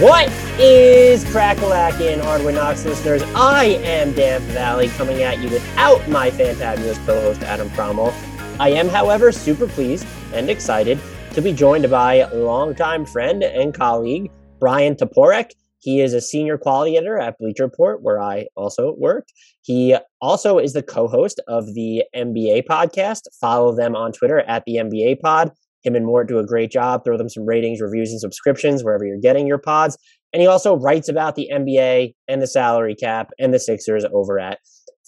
What is Crackalack Hardwood Knocks listeners? I am Dan Favale coming at you without my fantabulous co-host Adam Fromal. I am, however, super pleased and excited to be joined by longtime friend and colleague Bryan Toporek. He is a senior quality editor at Bleacher Report, where I also work. He also is the co-host of the NBA podcast. Follow them on Twitter at the NBA Pod. Him and Mort do a great job. Throw them some ratings, reviews, and subscriptions wherever you're getting your pods. And he also writes about the NBA and the salary cap and the Sixers over at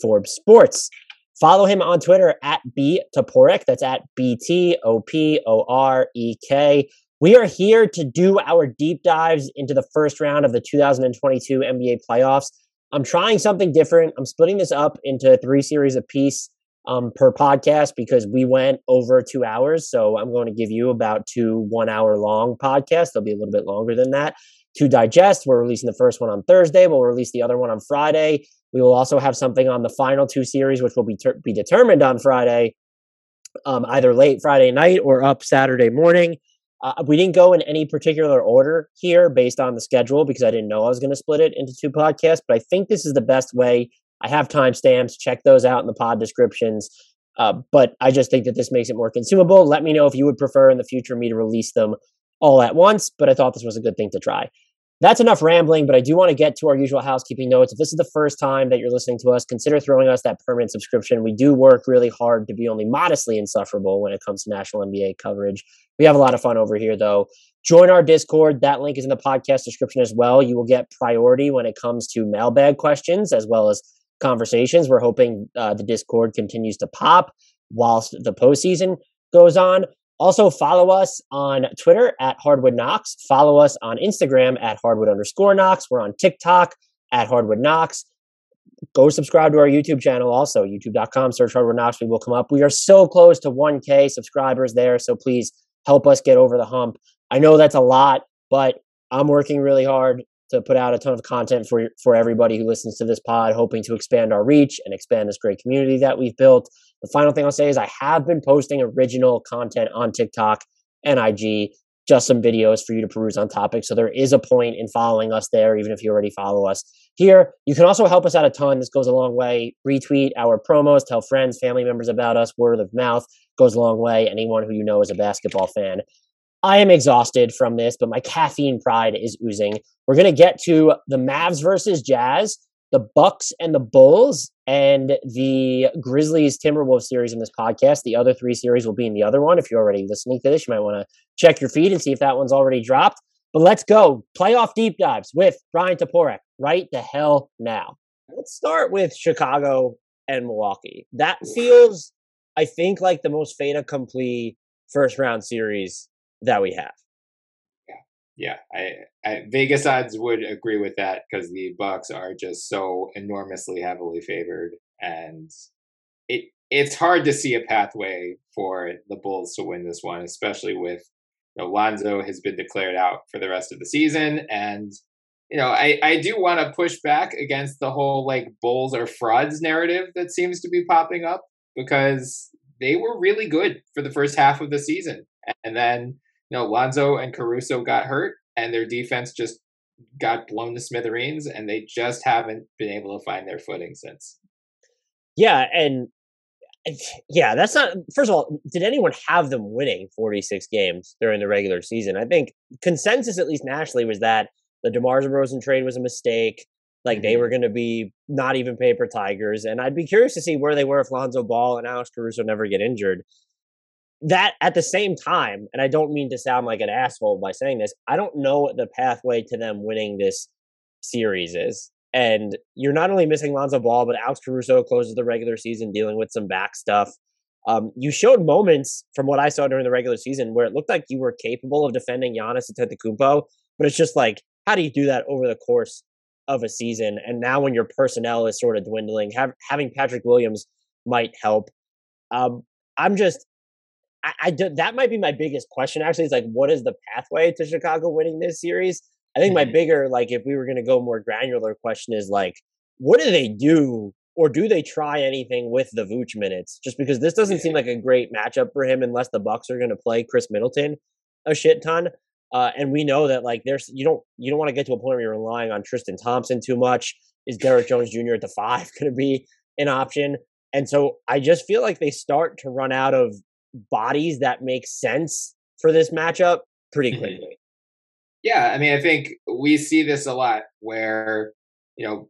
Forbes Sports. Follow him on Twitter at B Toporek. That's at B T O P O R E K. We are here to do our deep dives into the first round of the 2022 NBA playoffs. I'm trying something different. I'm splitting this up into three series apiece um, per podcast because we went over two hours. So I'm going to give you about two one hour long podcasts. They'll be a little bit longer than that to digest. We're releasing the first one on Thursday. We'll release the other one on Friday. We will also have something on the final two series, which will be ter- be determined on Friday, um, either late Friday night or up Saturday morning. Uh, we didn't go in any particular order here based on the schedule because I didn't know I was going to split it into two podcasts. But I think this is the best way I have timestamps. Check those out in the pod descriptions. Uh, but I just think that this makes it more consumable. Let me know if you would prefer in the future me to release them all at once, but I thought this was a good thing to try. That's enough rambling, but I do want to get to our usual housekeeping notes. If this is the first time that you're listening to us, consider throwing us that permanent subscription. We do work really hard to be only modestly insufferable when it comes to national NBA coverage. We have a lot of fun over here, though. Join our Discord. That link is in the podcast description as well. You will get priority when it comes to mailbag questions as well as conversations. We're hoping uh, the Discord continues to pop whilst the postseason goes on. Also, follow us on Twitter at Hardwood Knocks. Follow us on Instagram at Hardwood underscore Knocks. We're on TikTok at Hardwood Knocks. Go subscribe to our YouTube channel also, youtube.com, search Hardwood Knocks. We will come up. We are so close to 1K subscribers there. So please help us get over the hump. I know that's a lot, but I'm working really hard to put out a ton of content for for everybody who listens to this pod, hoping to expand our reach and expand this great community that we've built. The final thing I'll say is I have been posting original content on TikTok and IG, just some videos for you to peruse on topics. So there is a point in following us there, even if you already follow us here. You can also help us out a ton. This goes a long way. Retweet our promos, tell friends, family members about us. Word of mouth goes a long way. Anyone who you know is a basketball fan. I am exhausted from this, but my caffeine pride is oozing. We're going to get to the Mavs versus Jazz, the Bucks and the Bulls, and the Grizzlies Timberwolves series in this podcast. The other three series will be in the other one. If you're already listening to this, you might want to check your feed and see if that one's already dropped. But let's go. Playoff deep dives with Bryan Toporek right the hell now. Let's start with Chicago and Milwaukee. That feels, I think, like the most fait accompli first round series that we have. Yeah, Yeah. I, I Vegas odds would agree with that because the Bucks are just so enormously heavily favored, and it it's hard to see a pathway for the Bulls to win this one, especially with you know, Lonzo has been declared out for the rest of the season, and you know I I do want to push back against the whole like Bulls are frauds narrative that seems to be popping up because they were really good for the first half of the season, and then you know, Lonzo and Caruso got hurt and their defense just got blown to smithereens and they just haven't been able to find their footing since. Yeah, and yeah, that's not first of all, did anyone have them winning 46 games during the regular season? I think consensus at least nationally was that the DeMar DeRozan trade was a mistake. Like they mm-hmm. were going to be not even paper tigers, and I'd be curious to see where they were if Lonzo Ball and Alex Caruso never get injured that at the same time, and I don't mean to sound like an asshole by saying this, I don't know what the pathway to them winning this series is. And you're not only missing Lonzo Ball, but Alex Caruso closes the regular season dealing with some back stuff. Um, you showed moments from what I saw during the regular season where it looked like you were capable of defending Giannis Antetokounmpo, but it's just like, how do you do that over the course of a season? And now when your personnel is sort of dwindling, have, having Patrick Williams might help. Um, I'm just I, I do, that might be my biggest question. Actually, is like, what is the pathway to Chicago winning this series? I think my mm-hmm. bigger, like, if we were going to go more granular question is like, what do they do, or do they try anything with the Vooch minutes? Just because this doesn't seem like a great matchup for him, unless the Bucks are going to play Khris Middleton a shit ton. Uh, and we know that like there's you don't you don't want to get to a point where you're relying on Tristan Thompson too much. Is Derrick Jones Jr. at the five going to be an option? And so I just feel like they start to run out of bodies that make sense for this matchup pretty mm-hmm. quickly. Yeah, I mean, I think we see this a lot where you know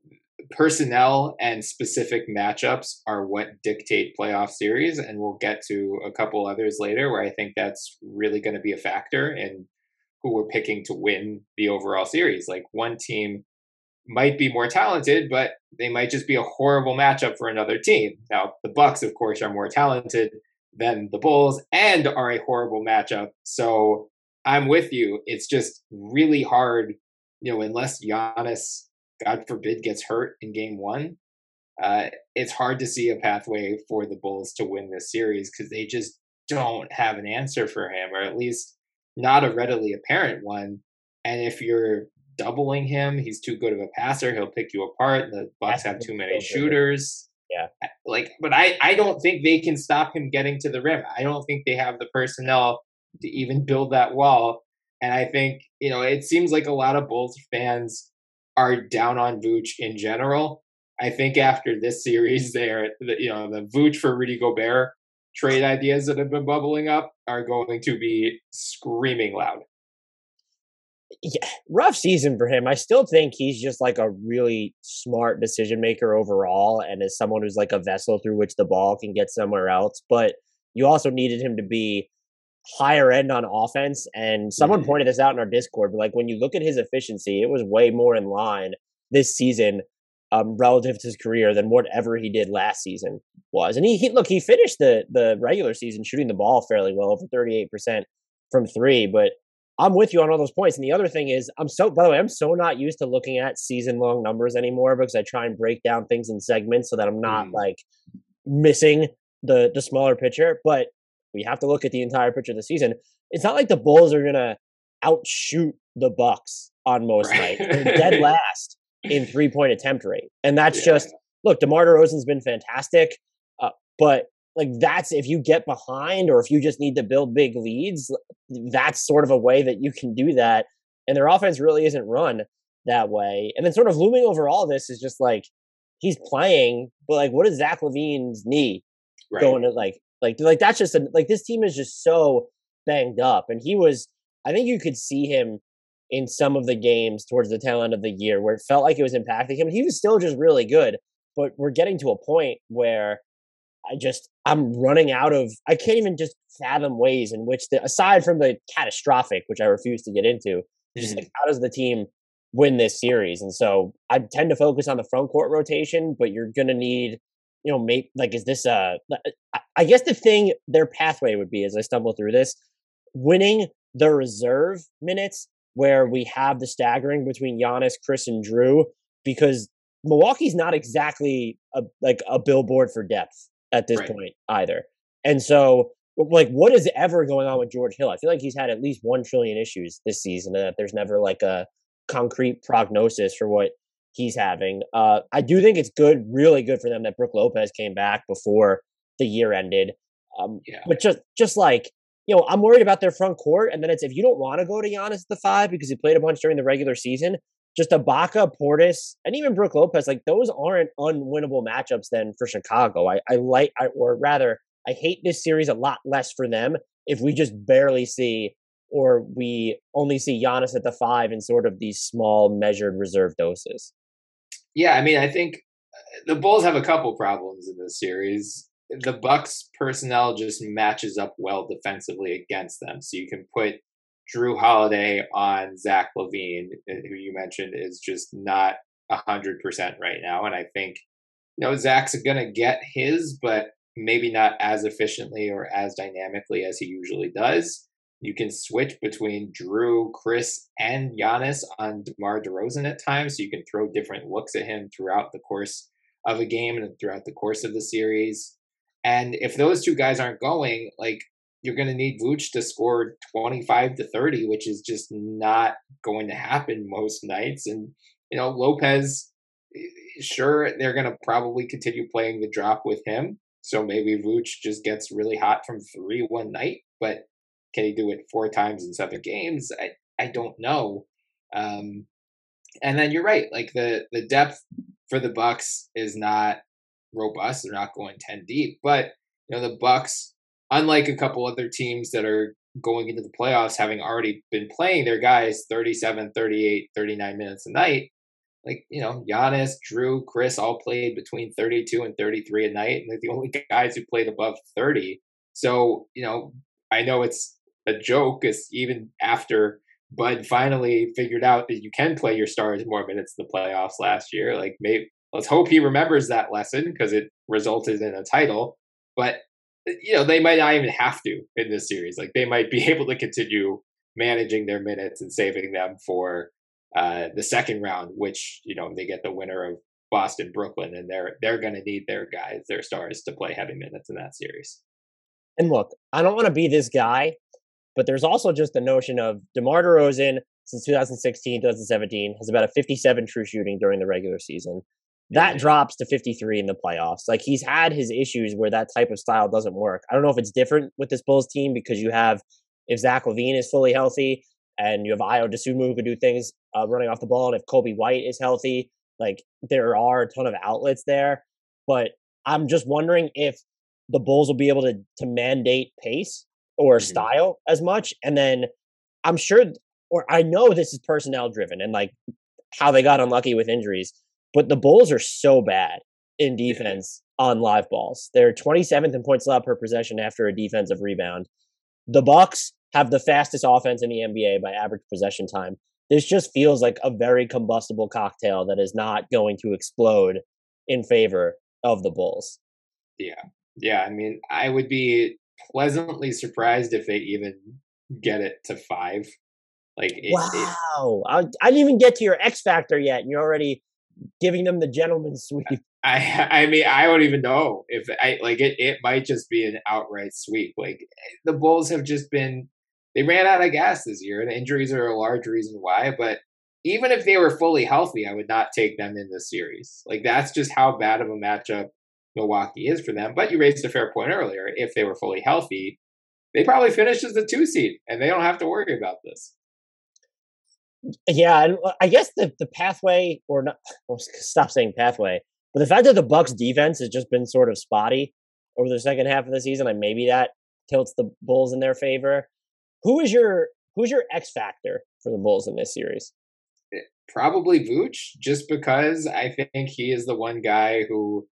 personnel and specific matchups are what dictate playoff series, and we'll get to a couple others later where I think that's really going to be a factor in who we're picking to win the overall series. Like one team might be more talented, but they might just be a horrible matchup for another team. Now, the Bucks, of course, are more talented than the Bulls and are a horrible matchup. So I'm with you. It's just really hard, you know, unless Giannis, God forbid, gets hurt in game one. Uh, it's hard to see a pathway for the Bulls to win this series because they just don't have an answer for him, or at least not a readily apparent one. And if you're doubling him. He's too good of a passer. He'll pick you apart. The Bucks have too many shooters. Yeah. Like, but I, I don't think they can stop him getting to the rim. I don't think they have the personnel to even build that wall. And I think, you know, it seems like a lot of Bulls fans are down on Vooch in general. I think after this series, they're, you know, the Vooch for Rudy Gobert trade ideas that have been bubbling up are going to be screaming loud yeah, rough season for him. I still think he's just like a really smart decision maker overall, and is someone who's like a vessel through which the ball can get somewhere else. But you also needed him to be higher end on offense. And someone mm-hmm. pointed this out in our Discord, but like when you look at his efficiency, it was way more in line this season um, relative to his career than whatever he did last season was. And he, he look, he finished the the regular season shooting the ball fairly well, over thirty eight percent from three, but I'm with you on all those points. And the other thing is, I'm so, by the way, I'm so not used to looking at season long numbers anymore because I try and break down things in segments so that I'm not mm. like missing the the smaller picture. But we have to look at the entire picture of the season. It's not like the Bulls are gonna outshoot the Bucks on most right. nights. They're dead last in three point attempt rate, and that's yeah. just look. DeMar DeRozan's been fantastic, uh, but like that's if you get behind or if you just need to build big leads that's sort of a way that you can do that and their offense really isn't run that way and then sort of looming over all this is just like he's playing but like what is Zach LaVine's knee right. going to like like like that's just a, like this team is just so banged up and he was i think you could see him in some of the games towards the tail end of the year where it felt like it was impacting him he was still just really good but we're getting to a point where I just I'm running out of I can't even just fathom ways in which the aside from the catastrophic, which I refuse to get into, mm-hmm. just like how does the team win this series? And so I tend to focus on the front court rotation, but you're gonna need, you know, make like is this a I guess the thing their pathway would be as I stumble through this, winning the reserve minutes where we have the staggering between Giannis, Khris, and Jrue because Milwaukee's not exactly a, like a billboard for depth at this right. point either. And so, like, what is ever going on with George Hill? I feel like he's had at least one trillion issues this season, and that there's never like a concrete prognosis for what he's having. Uh, I do think it's good, really good for them that Brook Lopez came back before the year ended. Um, yeah. But just just like you know, I'm worried about their front court, and then it's if you don't want to go to Giannis at the five because he played a bunch during the regular season, just Ibaka, Portis, and even Brook Lopez, like those aren't unwinnable matchups then for Chicago. I, I like, I, or rather, I hate this series a lot less for them if we just barely see or we only see Giannis at the five in sort of these small measured reserve doses. Yeah, I mean, I think uh, the Bulls have a couple problems in this series. The Bucks personnel just matches up well defensively against them. So you can put Jrue Holiday on Zach LaVine, uh, who you mentioned is just not hundred percent right now. And I think, you know, Zach's gonna get his, but maybe not as efficiently or as dynamically as he usually does. You can switch between Jrue, Khris, and Giannis on DeMar DeRozan at times. So you can throw different looks at him throughout the course of a game and throughout the course of the series. And if those two guys aren't going, like you're going to need Vooch to score 25 to 30, which is just not going to happen most nights. And, you know, Lopez, sure, they're going to probably continue playing the drop with him. So maybe Vooch just gets really hot from three one night, but can he do it four times in seven games? I, I don't know. Um, and then you're right, like the the depth for the Bucks is not robust. They're not going 10 deep, but you know the Bucks, unlike a couple other teams that are going into the playoffs having already been playing their guys 37, 38, 39 minutes a night, like you know Giannis, Jrue, Khris all played between 32 and 33 a night, and they're the only guys who played above 30. So you know, I know it's a joke, it's even after Bud finally figured out that you can play your stars more minutes in the playoffs last year. Like, maybe let's hope he remembers that lesson because it resulted in a title. But you know, they might not even have to in this series. Like, they might be able to continue managing their minutes and saving them for uh, the second round, which you know they get the winner of Boston Brooklyn, and they're they're going to need their guys, their stars, to play heavy minutes in that series. And look, I don't want to be this guy, but there's also just the notion of DeMar DeRozan since 2016, 2017 has about a 57 true shooting during the regular season. That drops to 53 in the playoffs. Like he's had his issues where that type of style doesn't work. I don't know if it's different with this Bulls team because you have if Zach LaVine is fully healthy and you have Ayo Dosunmu who can do things uh, running off the ball, and if Coby White is healthy, like there are a ton of outlets there. But I'm just wondering if the Bulls will be able to to mandate pace or mm-hmm. style as much. And then I'm sure, or I know this is personnel driven and like how they got unlucky with injuries, but the Bulls are so bad in defense on live balls. They're 27th in points allowed per possession after a defensive rebound. The Bucks have the fastest offense in the NBA by average possession time. This just feels like a very combustible cocktail that is not going to explode in favor of the Bulls. Yeah. Yeah, I mean, I would be pleasantly surprised if they even get it to five. Like it, wow, it, I, I didn't even get to your X factor yet, and you're already giving them the gentleman's sweep. I I mean I don't even know if I like it. It might just be an outright sweep. Like the Bulls have just been they ran out of gas this year, and injuries are a large reason why. But even if they were fully healthy, I would not take them in this series. Like that's just how bad of a matchup Milwaukee is for them. But you raised a fair point earlier. If they were fully healthy, they probably finish as the two seed, and they don't have to worry about this. Yeah, and I guess the the pathway, or not, well, stop saying pathway, but the fact that the Bucks defense has just been sort of spotty over the second half of the season, and maybe that tilts the Bulls in their favor. Who is your who's your X factor for the Bulls in this series? Eh, probably Vooch, just because I think he is the one guy who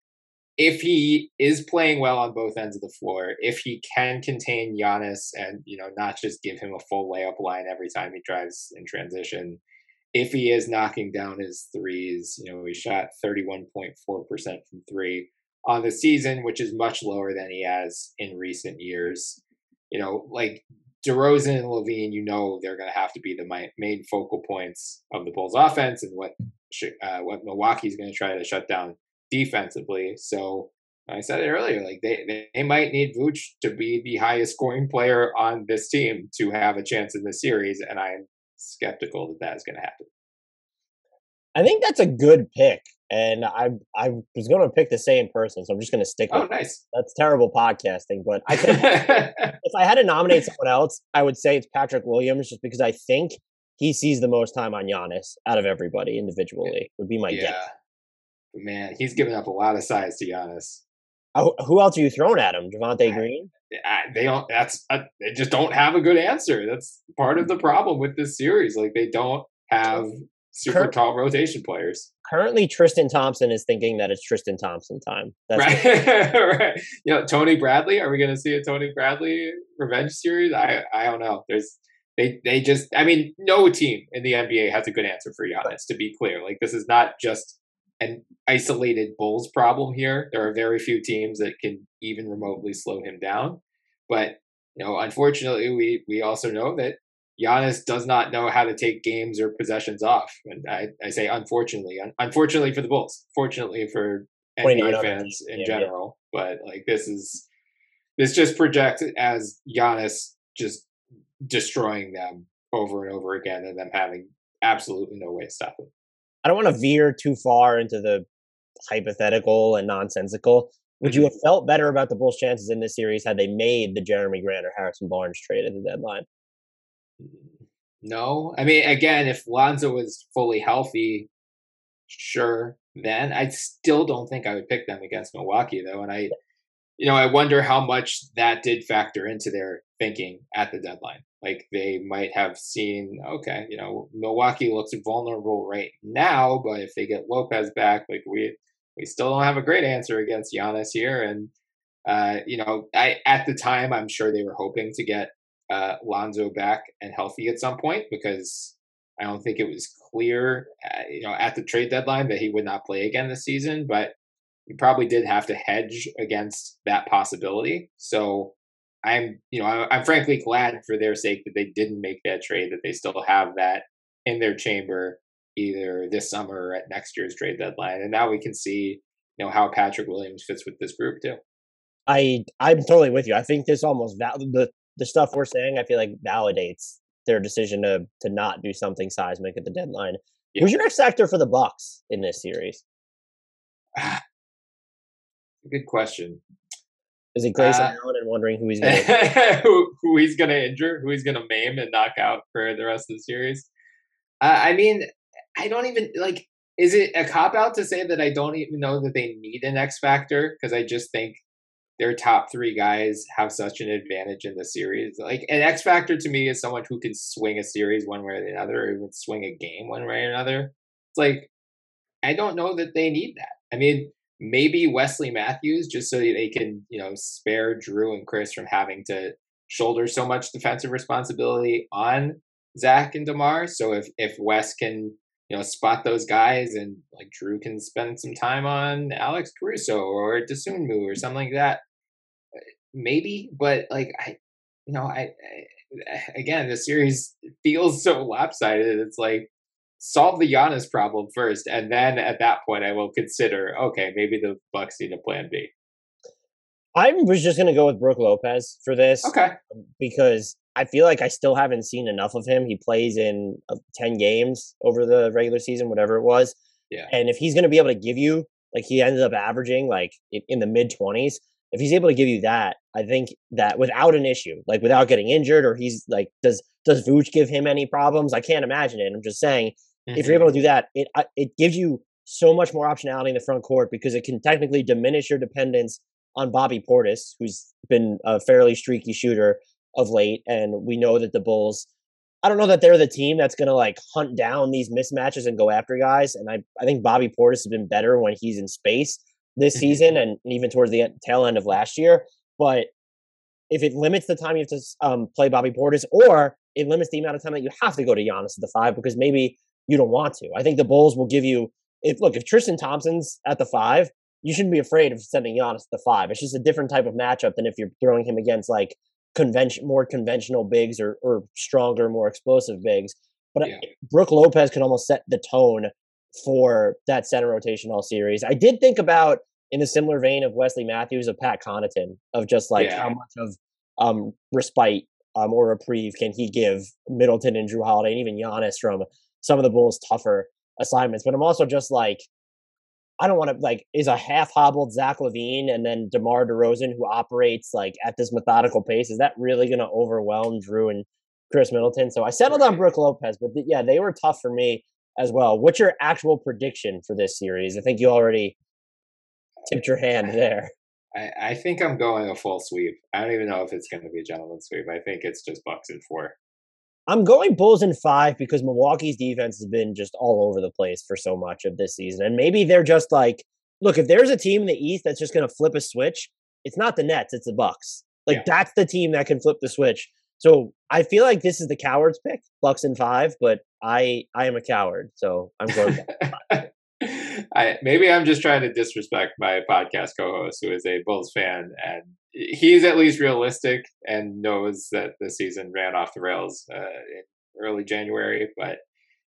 if he is playing well on both ends of the floor, if he can contain Giannis and you know not just give him a full layup line every time he drives in transition, if he is knocking down his threes, you know he shot thirty one point four percent from three on the season, which is much lower than he has in recent years. You know, like DeRozan and LaVine, you know they're going to have to be the main focal points of the Bulls' offense and what uh, what Milwaukee's going to try to shut down defensively. So I said it earlier, like they, they might need Vooch to be the highest scoring player on this team to have a chance in the series, and I'm skeptical that that's going to happen. I think that's a good pick, and I I was going to pick the same person, so I'm just going to stick. Oh, with oh, nice. That's terrible podcasting, but I could, if I had to nominate someone else, I would say it's Patrick Williams, just because I think he sees the most time on Giannis out of everybody individually. Would be my yeah. guess man, he's given up a lot of size to Giannis. Oh, who else are you throwing at him? Javonte Green? I, they don't. That's uh, they just don't have a good answer. That's part of the problem with this series. Like they don't have super Cur- tall rotation players. Currently, Tristan Thompson is thinking that it's Tristan Thompson time. That's right. right. You know, Tony Bradley. Are we going to see a Tony Bradley revenge series? I I don't know. There's they they just. I mean, no team in the NBA has a good answer for Giannis. To be clear, like this is not just an isolated Bulls problem here. There are very few teams that can even remotely slow him down. But you know, unfortunately, we we also know that Giannis does not know how to take games or possessions off. And I, I say unfortunately, un- unfortunately for the Bulls, fortunately for NBA fans in yeah, general. Yeah. But like this is this just projects as Giannis just destroying them over and over again, and them having absolutely no way to stop him. I don't want to veer too far into the hypothetical and nonsensical. Would you mm-hmm. have felt better about the Bulls' chances in this series had they made the Jerami Grant or Harrison Barnes trade at the deadline? No, I mean, again, if Lonzo was fully healthy, sure. Then I still don't think I would pick them against Milwaukee, though, and I, you know, I wonder how much that did factor into their thinking at the deadline. Like they might have seen, okay, you know, Milwaukee looks vulnerable right now, but if they get Lopez back, like we we still don't have a great answer against Giannis here, and uh, you know, I at the time I'm sure they were hoping to get uh, Lonzo back and healthy at some point because I don't think it was clear, uh, you know, at the trade deadline that he would not play again this season, but he probably did have to hedge against that possibility. So I'm, you know, I, I'm frankly glad for their sake that they didn't make that trade, that they still have that in their chamber either this summer or at next year's trade deadline. And now we can see, you know, how Patrick Williams fits with this group too. I I'm totally with you. I think this almost val- the the stuff we're saying. I feel like validates their decision to to not do something seismic at the deadline. Yeah. Who's your next actor for the Bucks in this series? Good question. Is it Grayson uh, Allen and wondering who he's going who, who he's going to injure, who he's going to maim and knock out for the rest of the series? Uh, I mean, I don't even like. Is it a cop out to say that I don't even know that they need an X factor? Because I just think their top three guys have such an advantage in the series. Like an X factor to me is someone who can swing a series one way or the other, or even swing a game one way or another. It's like I don't know that they need that. I mean, maybe Wesley Matthews just so they can you know spare Jrue and Khris from having to shoulder so much defensive responsibility on Zach and DeMar. So if if Wes can you know spot those guys and like Jrue can spend some time on Alex Caruso or Dosunmu or something like that, maybe. But like I, you know, I, I again the series feels so lopsided. It's like solve the Giannis problem first, and then at that point, I will consider okay, maybe the Bucks need a plan B. I was just gonna go with Brook Lopez for this, okay, because I feel like I still haven't seen enough of him. He plays in uh, ten games over the regular season, whatever it was. Yeah, and if he's gonna be able to give you like he ended up averaging like in the mid twenties, if he's able to give you that, I think that without an issue, like without getting injured, or he's like, does does Vooch give him any problems? I can't imagine it. I'm just saying Mm-hmm. If you're able to do that, it it gives you so much more optionality in the front court because it can technically diminish your dependence on Bobby Portis, who's been a fairly streaky shooter of late, and we know that the Bulls. I don't know that they're the team that's going to like hunt down these mismatches and go after guys. And I, I think Bobby Portis has been better when he's in space this mm-hmm. season and even towards the tail end of last year. But if it limits the time you have to um, play Bobby Portis, or it limits the amount of time that you have to go to Giannis at the five, because maybe you don't want to. I think the Bulls will give you if look if Tristan Thompson's at the five, you shouldn't be afraid of sending Giannis to the five. It's just a different type of matchup than if you're throwing him against like convention more conventional bigs or or stronger, more explosive bigs. But yeah. Brook Lopez can almost set the tone for that center rotation all series. I did think about in a similar vein of Wesley Matthews of Pat Connaughton of just like yeah. how much of um respite um, or reprieve can he give Middleton and Jrue Holiday and even Giannis from some of the Bulls' tougher assignments. But I'm also just like, I don't want to like is a half hobbled Zach LaVine and then DeMar DeRozan who operates like at this methodical pace. Is that really going to overwhelm Jrue and Khris Middleton? So I settled on Brook Lopez, but th- yeah, they were tough for me as well. What's your actual prediction for this series? I think you already tipped your hand there. I, I think I'm going a full sweep. I don't even know if it's going to be a gentleman sweep. I think it's just Bucks in four. I'm going Bulls in five because Milwaukee's defense has been just all over the place for so much of this season. And maybe they're just like, look, if there's a team in the East that's just going to flip a switch, it's not the Nets, it's the Bucks. Like yeah. that's the team that can flip the switch. So I feel like this is the coward's pick, Bucks in five, but I I am a coward, so I'm going. I maybe I'm just trying to disrespect my podcast co-host, who is a Bulls fan, and he's at least realistic and knows that the season ran off the rails uh, in early January. But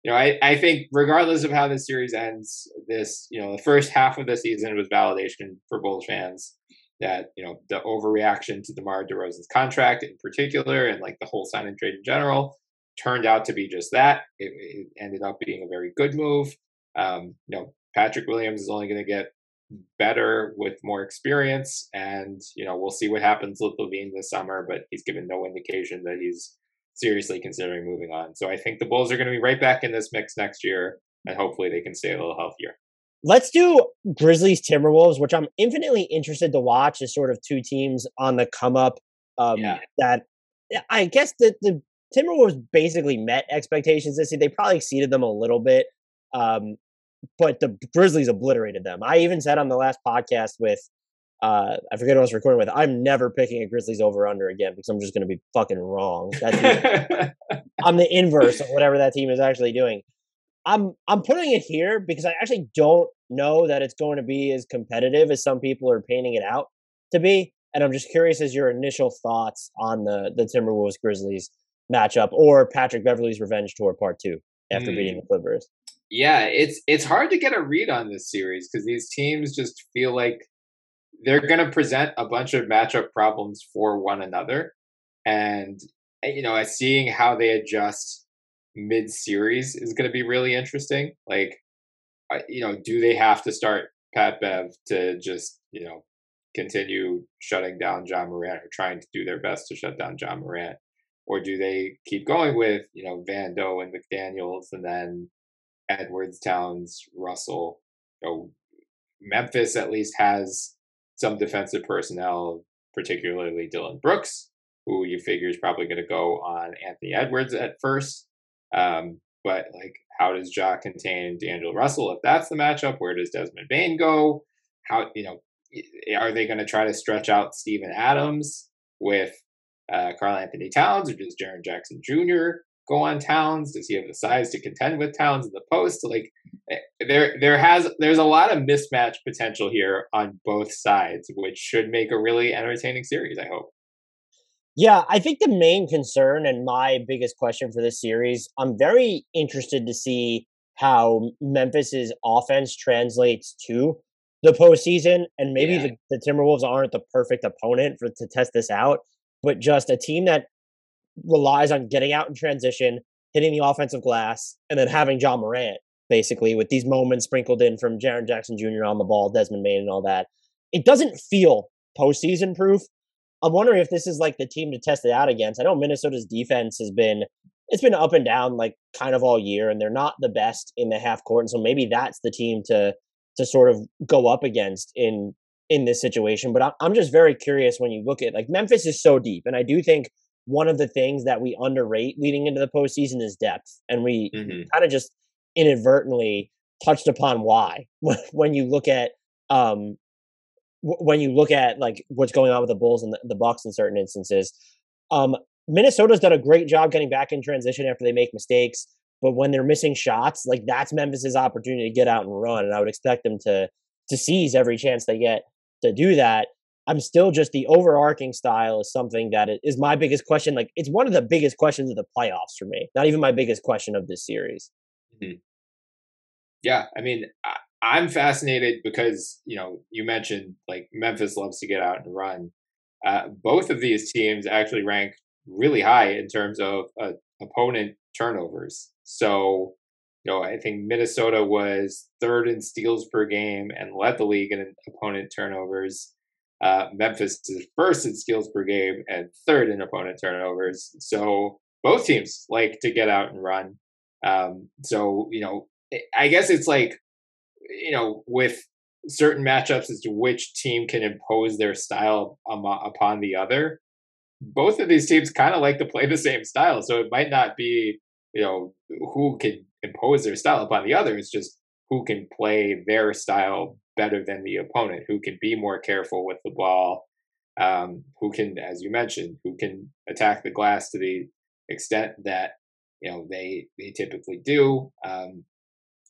you know, I, I think regardless of how this series ends, this you know the first half of the season was validation for Bulls fans that you know the overreaction to DeMar DeRozan's contract in particular, and like the whole sign and trade in general, turned out to be just that. It, it ended up being a very good move. Um, you know, Patrick Williams is only going to get better with more experience. And, you know, we'll see what happens with LaVine this summer, but he's given no indication that he's seriously considering moving on. So I think the Bulls are going to be right back in this mix next year, and hopefully they can stay a little healthier. Let's do Grizzlies Timberwolves, which I'm infinitely interested to watch as sort of two teams on the come up. Um, yeah. That I guess the the Timberwolves basically met expectations this year. They probably exceeded them a little bit, um, but the Grizzlies obliterated them. I even said on the last podcast with uh, I forget who I was recording with. I'm never picking a Grizzlies over under again because I'm just going to be fucking wrong. I'm the inverse of whatever that team is actually doing. I'm I'm putting it here because I actually don't know that it's going to be as competitive as some people are painting it out to be. And I'm just curious as your initial thoughts on the the Timberwolves Grizzlies matchup or Patrick Beverley's revenge tour part two after mm. beating the Clippers. Yeah, it's it's hard to get a read on this series because these teams just feel like they're going to present a bunch of matchup problems for one another, and eh, you know, seeing how they adjust mid series is going to be really interesting. Like, you know, do they have to start Pat Bev to just you know continue shutting down Ja Morant or trying to do their best to shut down Ja Morant? Or do they keep going with, you know, Van Vando and McDaniels and then Edwards, Towns, Russell? You know, Memphis at least has some defensive personnel, particularly Dillon Brooks, who you figure is probably going to go on Anthony Edwards at first. Um, but like, how does Ja contain D'Angelo Russell if that's the matchup? Where does Desmond Bane go? How you know are they going to try to stretch out Steven Adams with uh, Karl-Anthony Towns or does Jaren Jackson Jr. go on Towns? Does he have the size to contend with Towns in the post? Like eh, there, there has there's a lot of mismatch potential here on both sides, which should make a really entertaining series. I hope. Yeah, I think the main concern and my biggest question for this series, I'm very interested to see how Memphis's offense translates to the postseason, and maybe yeah. the, the Timberwolves aren't the perfect opponent for to test this out, but just a team that relies on getting out in transition, hitting the offensive glass, and then having Ja Morant basically with these moments sprinkled in from Jaren Jackson Jr. on the ball, Desmond Bane, and all that. It doesn't feel postseason proof. I'm wondering if this is like the team to test it out against. I know Minnesota's defense has been it's been up and down like kind of all year, and they're not the best in the half court. And so maybe that's the team to to sort of go up against in in this situation. But I'm just very curious when you look at like Memphis is so deep, and I do think one of the things that we underrate leading into the postseason is depth, and we mm-hmm. kind of just inadvertently touched upon why when you look at um when you look at like what's going on with the Bulls and the, the Bucks in certain instances. Um, Minnesota's done a great job getting back in transition after they make mistakes. But when they're missing shots, like that's Memphis's opportunity to get out and run, and I would expect them to to seize every chance they get to do that. I'm still just the overarching style is something that is my biggest question. Like it's one of the biggest questions of the playoffs for me. Not even my biggest question of this series. Mm-hmm. Yeah, I mean, I, am fascinated because you know you mentioned like Memphis loves to get out and run. Uh, both of these teams actually rank really high in terms of uh, opponent turnovers. So, you know, I think Minnesota was third in steals per game and led the league in opponent turnovers. Uh, Memphis is first in steals per game and third in opponent turnovers. So both teams like to get out and run. Um, so you know, I guess it's like you know with certain matchups as to which team can impose their style um, upon the other. Both of these teams kind of like to play the same style, so it might not be you know who can impose their style upon the other. It's just who can play their style better than the opponent, who can be more careful with the ball, um, who can, as you mentioned, who can attack the glass to the extent that you know they they typically do. Um,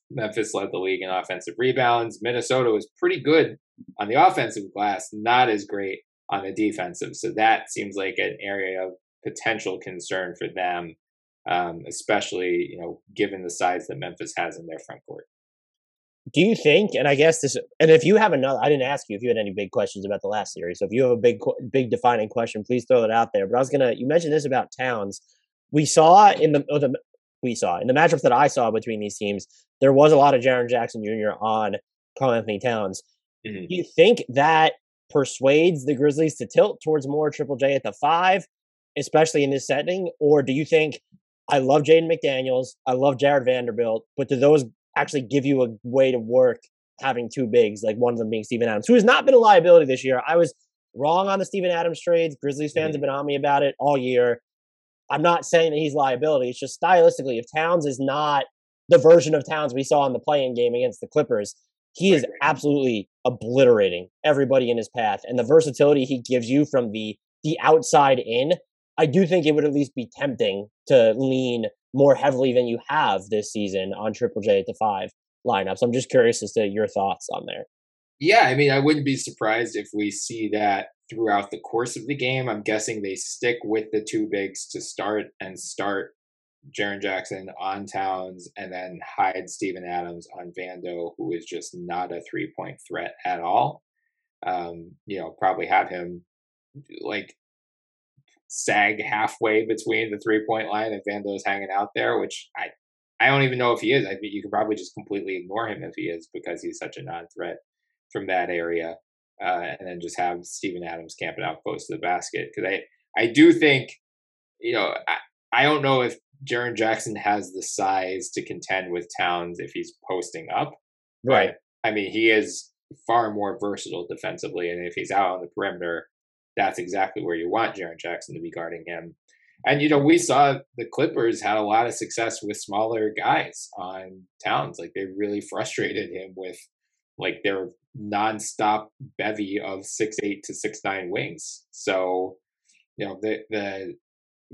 Memphis led the league in offensive rebounds. Minnesota was pretty good on the offensive glass, not as great on the defensive. So that seems like an area of potential concern for them um, especially you know given the size that Memphis has in their front court. Do you think? And I guess this, and if you have another, I didn't ask you if you had any big questions about the last series. So if you have a big, big defining question, please throw it out there. But I was gonna, you mentioned this about Towns. We saw in the, the we saw in the matchups that I saw between these teams, there was a lot of Jaren Jackson Jr. on Karl-Anthony Towns. Mm-hmm. Do you think that persuades the Grizzlies to tilt towards more Triple J at the five? especially in this setting? Or do you think I love Jaden McDaniels, I love Jarred Vanderbilt, but do those actually give you a way to work having two bigs, like one of them being Steven Adams, who has not been a liability this year? I was wrong on the Steven Adams trades. Grizzlies fans mm-hmm. have been on me about it all year. I'm not saying that he's liability. It's just stylistically, if Towns is not the version of Towns we saw in the playing game against the Clippers, he is absolutely obliterating everybody in his path. And the versatility he gives you from the the outside in, I do think it would at least be tempting to lean more heavily than you have this season on Triple J at the five lineups. I'm just curious as to your thoughts on there. Yeah, I mean, I wouldn't be surprised if we see that throughout the course of the game. I'm guessing they stick with the two bigs to start and start Jaren Jackson on Towns and then hide Steven Adams on Vando, who is just not a three point threat at all. Um, you know, probably have him like sag halfway between the three point line and Vando's hanging out there, which I I don't even know if he is. I think you could probably just completely ignore him if he is because he's such a non threat from that area, uh, and then just have Steven Adams camping out close to the basket. Because I, I do think, you know, I, I don't know if Jaren Jackson has the size to contend with Towns if he's posting up. Right. But, I mean, he is far more versatile defensively, and if he's out on the perimeter, that's exactly where you want Jaren Jackson to be guarding him. And you know, we saw the Clippers had a lot of success with smaller guys on Towns. Like they really frustrated him with like their nonstop bevy of six eight to six nine wings. So, you know, the the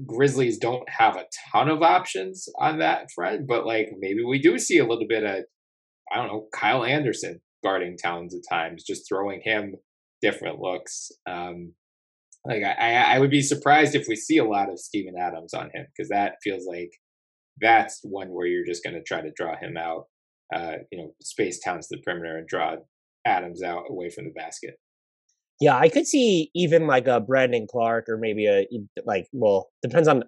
Grizzlies don't have a ton of options on that front, but like maybe we do see a little bit of I don't know, Kyle Anderson guarding Towns at times, just throwing him different looks. Um, like I, I would be surprised if we see a lot of Steven Adams on him because that feels like that's one where you're just going to try to draw him out uh, you know, space Towns to the perimeter and draw Adams out away from the basket. Yeah, I could see even like a Brandon Clarke or maybe a like well depends on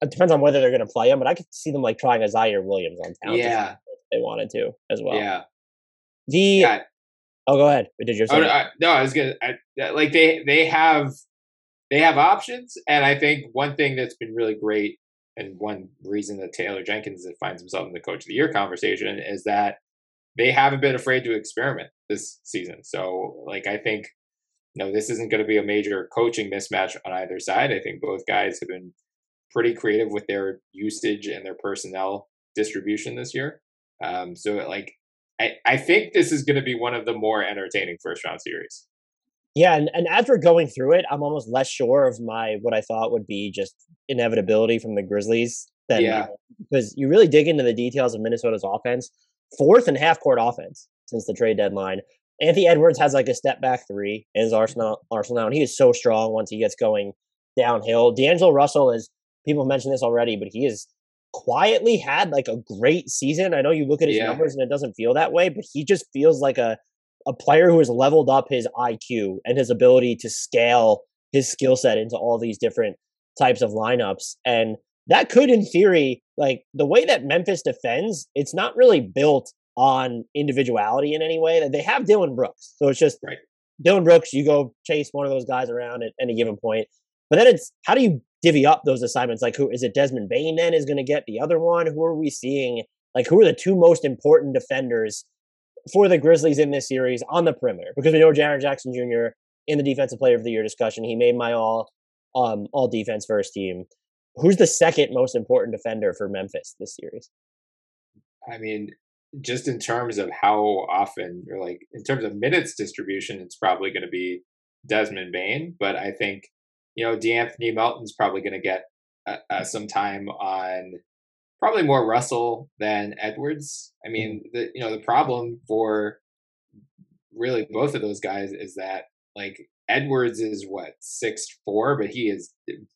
it depends on whether they're going to play him, but I could see them like trying a Ziaire Williams on Towns. Yeah, if they wanted to as well. Yeah. The yeah. oh, go ahead. Did you? Oh, no, I, no, I was gonna I, like they they have they have options, and I think one thing that's been really great and one reason that Taylor Jenkins finds himself in the coach of the year conversation is that they haven't been afraid to experiment this season. So, like, I think, you know, this isn't going to be a major coaching mismatch on either side. I think both guys have been pretty creative with their usage and their personnel distribution this year. Um, so, like, I, I think this is going to be one of the more entertaining first round series. Yeah, and, and as we're going through it, I'm almost less sure of my what I thought would be just inevitability from the Grizzlies than yeah. because you really dig into the details of Minnesota's offense. Fourth and half court offense since the trade deadline. Anthony Edwards has like a step back three in his arsenal arsenal now, and he is so strong once he gets going downhill. D'Angelo Russell is people mentioned this already, but he has quietly had like a great season. I know you look at his yeah. numbers and it doesn't feel that way, but he just feels like a a player who has leveled up his IQ and his ability to scale his skill set into all these different types of lineups. And that could, in theory, like the way that Memphis defends, it's not really built on individuality in any way. That they have Dillon Brooks, so it's just right. Dillon Brooks. You go chase one of those guys around at any given point, but then it's how do you divvy up those assignments? Like, who is it? Desmond Bane then is going to get the other one. Who are we seeing? Like, who are the two most important defenders for the Grizzlies in this series on the perimeter because we know Jaren Jackson Jr. in the Defensive Player of the Year discussion. He made my all um, all defense first team. Who's the second most important defender for Memphis this series? I mean, just in terms of how often, or like in terms of minutes distribution, it's probably going to be Desmond Bane. But I think you know De'Anthony Melton's probably going to get uh, uh, some time on probably more Russell than Edwards. I mean, mm-hmm. the you know the problem for really both of those guys is that like Edwards is what six four, but he is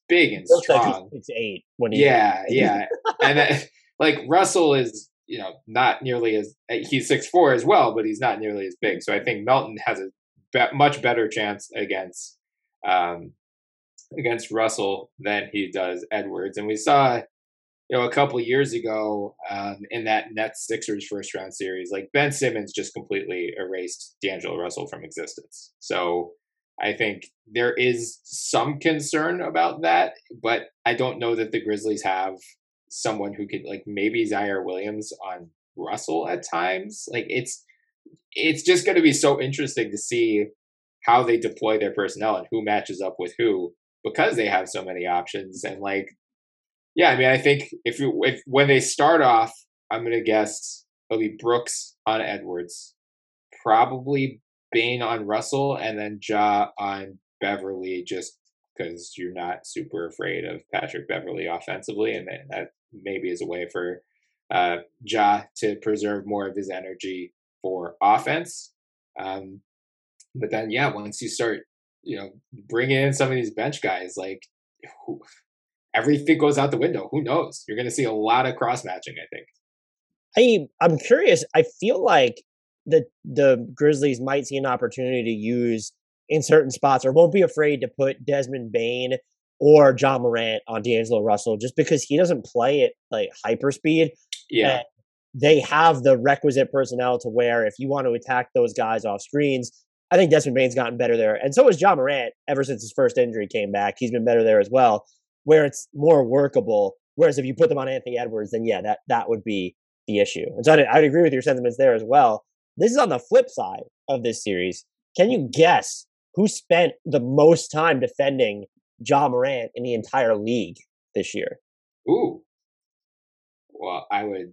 big and strong. Six eight when he yeah yeah, and like Russell is you know not nearly as he's six four as well, but he's not nearly as big. So I think Melton has a be- much better chance against um, against Russell than he does Edwards, and we saw you know, a couple years ago um, in that Nets Sixers first round series, like Ben Simmons just completely erased D'Angelo Russell from existence. So, I think there is some concern about that, but I don't know that the Grizzlies have someone who could like maybe Ziaire Williams on Russell at times. Like it's it's just going to be so interesting to see how they deploy their personnel and who matches up with who because they have so many options and like yeah, I mean I think if you if when they start off, I'm to guess it'll be Brooks on Edwards, probably Bane on Russell, and then Ja on Beverley, just because you're not super afraid of Patrick Beverley offensively, and then that maybe is a way for uh, Ja to preserve more of his energy for offense. Um, but then, yeah, once you start, you know, bringing in some of these bench guys, like everything goes out the window. Who knows? You're going to see a lot of cross matching. I think. I I'm curious. I feel like the the Grizzlies might see an opportunity to use in certain spots, or won't be afraid to put Desmond Bane or Ja Morant on D'Angelo Russell, just because he doesn't play at like hyper speed. Yeah, they have the requisite personnel to where if you want to attack those guys off screens, I think Desmond Bane's gotten better there, and so has Ja Morant. Ever since his first injury came back, he's been better there as well, where it's more workable. Whereas if you put them on Anthony Edwards, then yeah, that that would be the issue. And so I'd, I'd agree with your sentiments there as well. This is on the flip side of this series. Can you guess who spent the most time defending Ja Morant in the entire league this year? Ooh. Well, I would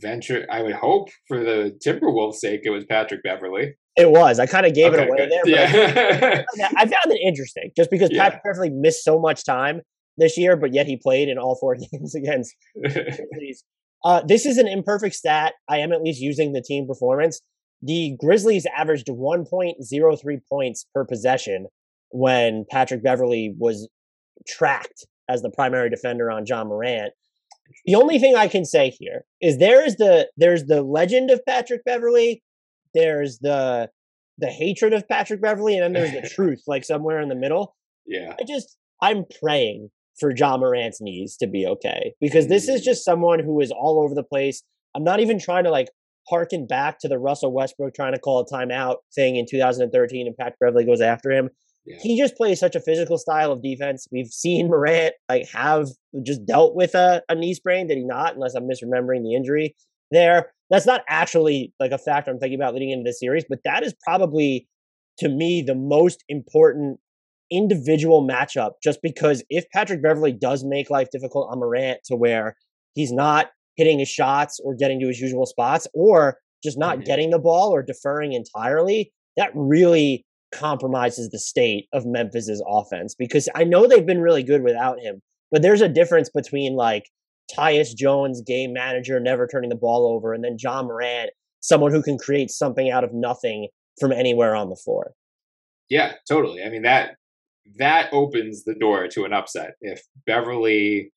venture, I would hope for the Timberwolves' sake, it was Patrick Beverley. It was. I kind of gave okay, it away good. there. yeah. I found it interesting just because yeah. Patrick Beverley missed so much time this year, but yet he played in all four games against uh, this is an imperfect stat. I am at least using the team performance. The Grizzlies averaged 1.03 points per possession when Patrick Beverley was tracked as the primary defender on Ja Morant. The only thing I can say here is there is the there's the legend of Patrick Beverley, there's the the hatred of Patrick Beverley, and then there's the truth, like somewhere in the middle. Yeah. I just I'm praying for Ja Morant's knees to be okay because this is mm. just someone who is all over the place. I'm not even trying to like harken back to the Russell Westbrook trying to call a timeout thing in 2013 and Patrick Beverley goes after him. Yeah. He just plays such a physical style of defense. We've seen Morant like have just dealt with a, a knee sprain. Did he not? Unless I'm misremembering the injury there. That's not actually like a factor I'm thinking about leading into the series, but that is probably to me the most important individual matchup just because if Patrick Beverley does make life difficult on Morant to where he's not hitting his shots or getting to his usual spots or just not mm-hmm. getting the ball or deferring entirely, that really compromises the state of Memphis's offense because I know they've been really good without him, but there's a difference between like Tyus Jones, game manager, never turning the ball over, and then Ja Morant, someone who can create something out of nothing from anywhere on the floor. Yeah, totally. I mean that that opens the door to an upset. If Beverley,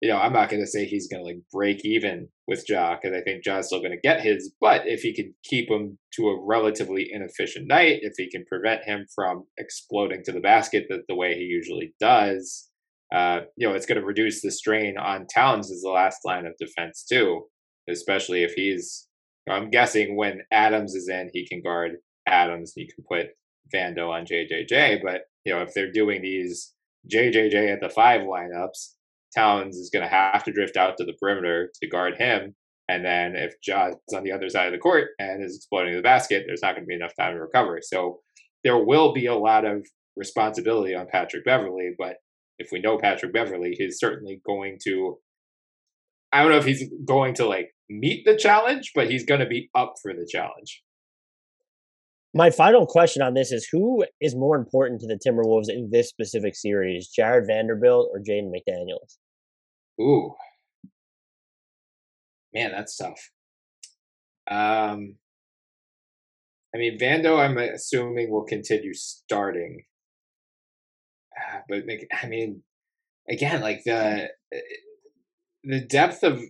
you know, I'm not going to say he's going to like break even with Ja because I think Ja's still going to get his, but if he can keep him to a relatively inefficient night, if he can prevent him from exploding to the basket the, the way he usually does, uh, you know, it's going to reduce the strain on Towns as the last line of defense too, especially if he's. I'm guessing when Adams is in, he can guard Adams. He can put Vando on JJJ, but you know, if they're doing these JJJ at the five lineups, Towns is going to have to drift out to the perimeter to guard him. And then if Ja's on the other side of the court and is exploding the basket, there's not going to be enough time to recover. So there will be a lot of responsibility on Patrick Beverley. But if we know Patrick Beverley, he's certainly going to. I don't know if he's going to like meet the challenge, but he's going to be up for the challenge. My final question on this is who is more important to the Timberwolves in this specific series, Jarred Vanderbilt or Jaden McDaniels? Ooh. Man, that's tough. Um I mean Vando I'm assuming will continue starting. Uh, but I mean again like the the depth of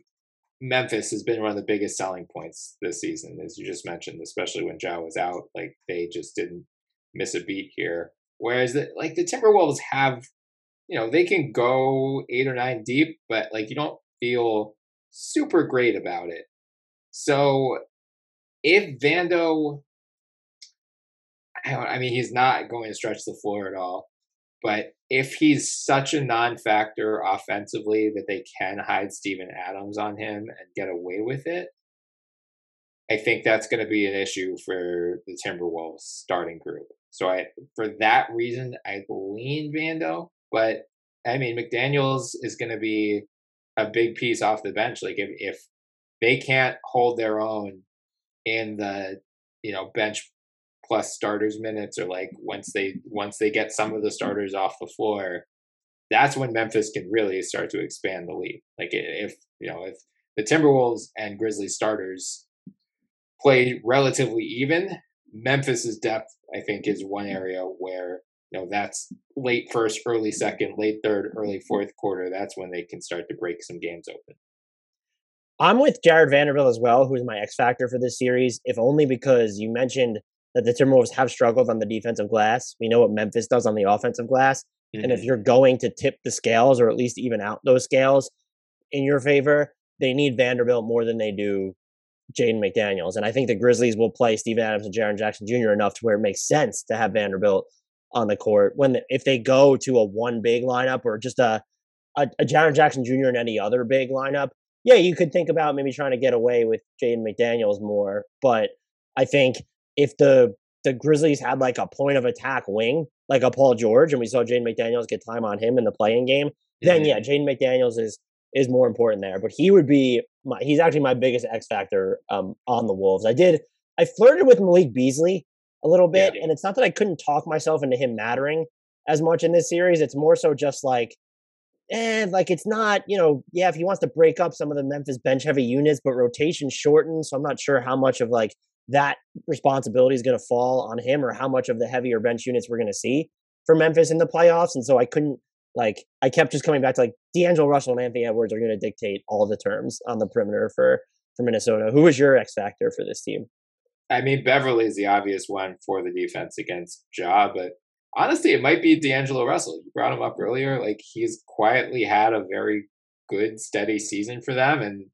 Memphis has been one of the biggest selling points this season, as you just mentioned, especially when Ja was out. Like they just didn't miss a beat here. Whereas the, like the Timberwolves have, you know, they can go eight or nine deep, but like you don't feel super great about it. So if Vando, I mean, he's not going to stretch the floor at all. But if he's such a non-factor offensively that they can hide Steven Adams on him and get away with it, I think that's going to be an issue for the Timberwolves starting group. So I, for that reason, I lean Vando. But I mean, McDaniel's is going to be a big piece off the bench. Like if if they can't hold their own in the you know bench plus starters minutes or like once they once they get some of the starters off the floor that's when memphis can really start to expand the lead like if you know if the timberwolves and grizzlies starters play relatively even memphis's depth i think is one area where you know that's late first early second late third early fourth quarter that's when they can start to break some games open. I'm with Jarred Vanderbilt as well, who's my X factor for this series, if only because you mentioned that the Timberwolves have struggled on the defensive glass. We know what Memphis does on the offensive glass. Mm-hmm. And if mm-hmm. you're going to tip the scales or at least even out those scales in your favor, they need Vanderbilt more than they do Jaden McDaniels. And I think the Grizzlies will play Steven Adams and Jaren Jackson Jr. enough to where it makes sense to have Vanderbilt on the court. When the, if they go to a one big lineup or just a a, a Jaren Jackson Jr. and any other big lineup, yeah, you could think about maybe trying to get away with Jaden McDaniels more, but I think if the the Grizzlies had like a point of attack wing, like a Paul George, and we saw Jaden McDaniels get time on him in the play-in game, mm-hmm. then yeah, Jaden McDaniels is is more important there. But he would be my he's actually my biggest X factor um, on the Wolves. I did I flirted with Malik Beasley a little bit, yeah. and it's not that I couldn't talk myself into him mattering as much in this series. It's more so just like and like it's not, you know, yeah, if he wants to break up some of the Memphis bench heavy units, but rotation shortened. So I'm not sure how much of like that responsibility is going to fall on him or how much of the heavier bench units we're going to see for Memphis in the playoffs. And so I couldn't like I kept just coming back to like D'Angelo Russell and Anthony Edwards are going to dictate all the terms on the perimeter for for Minnesota. Who was your X factor for this team? I mean, Beverley is the obvious one for the defense against Ja, but honestly, it might be D'Angelo Russell. You brought him up earlier. Like he's quietly had a very good, steady season for them. And,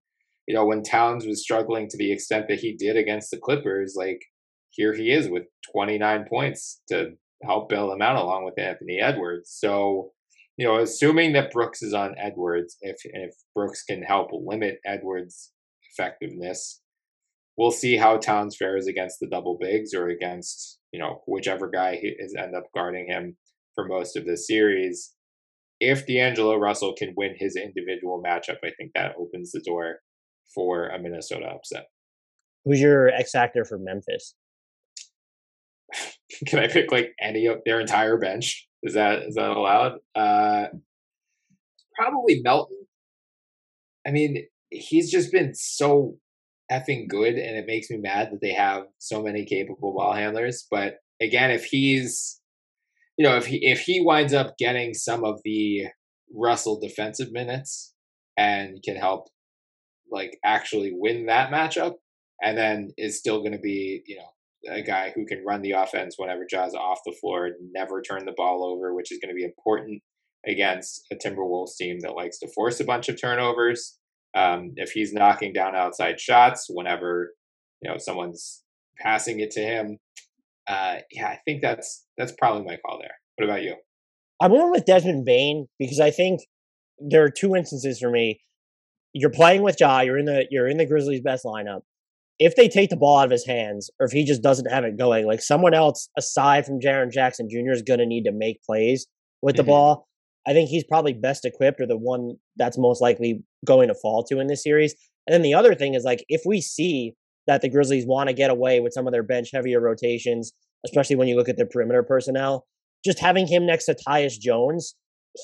you know, when Towns was struggling to the extent that he did against the Clippers, like here he is with 29 points to help bail him out along with Anthony Edwards. So, you know, assuming that Brooks is on Edwards, if if Brooks can help limit Edwards' effectiveness, we'll see how Towns fares against the double bigs or against you know whichever guy is end up guarding him for most of the series. If D'Angelo Russell can win his individual matchup, I think that opens the door for a Minnesota upset. Who's your X factor for Memphis? can I pick like any of their entire bench? Is that is that allowed? Uh, probably Melton. I mean, he's just been so effing good, and it makes me mad that they have so many capable ball handlers. But again, if he's, you know, if he if he winds up getting some of the Russell defensive minutes and can help, like actually win that matchup, and then is still going to be, you know, a guy who can run the offense whenever Ja's off the floor, never turn the ball over, which is going to be important against a Timberwolves team that likes to force a bunch of turnovers. Um, if he's knocking down outside shots whenever you know someone's passing it to him, uh, yeah, I think that's that's probably my call there. What about you? I'm going with Desmond Bane because I think there are two instances for me. You're playing with Ja. You're in the you're in the Grizzlies' best lineup. If they take the ball out of his hands, or if he just doesn't have it going, like someone else aside from Jaren Jackson Jr. is going to need to make plays with the mm-hmm. ball. I think he's probably best equipped or the one that's most likely going to fall to in this series. And then the other thing is like if we see that the Grizzlies want to get away with some of their bench heavier rotations, especially when you look at their perimeter personnel, just having him next to Tyus Jones,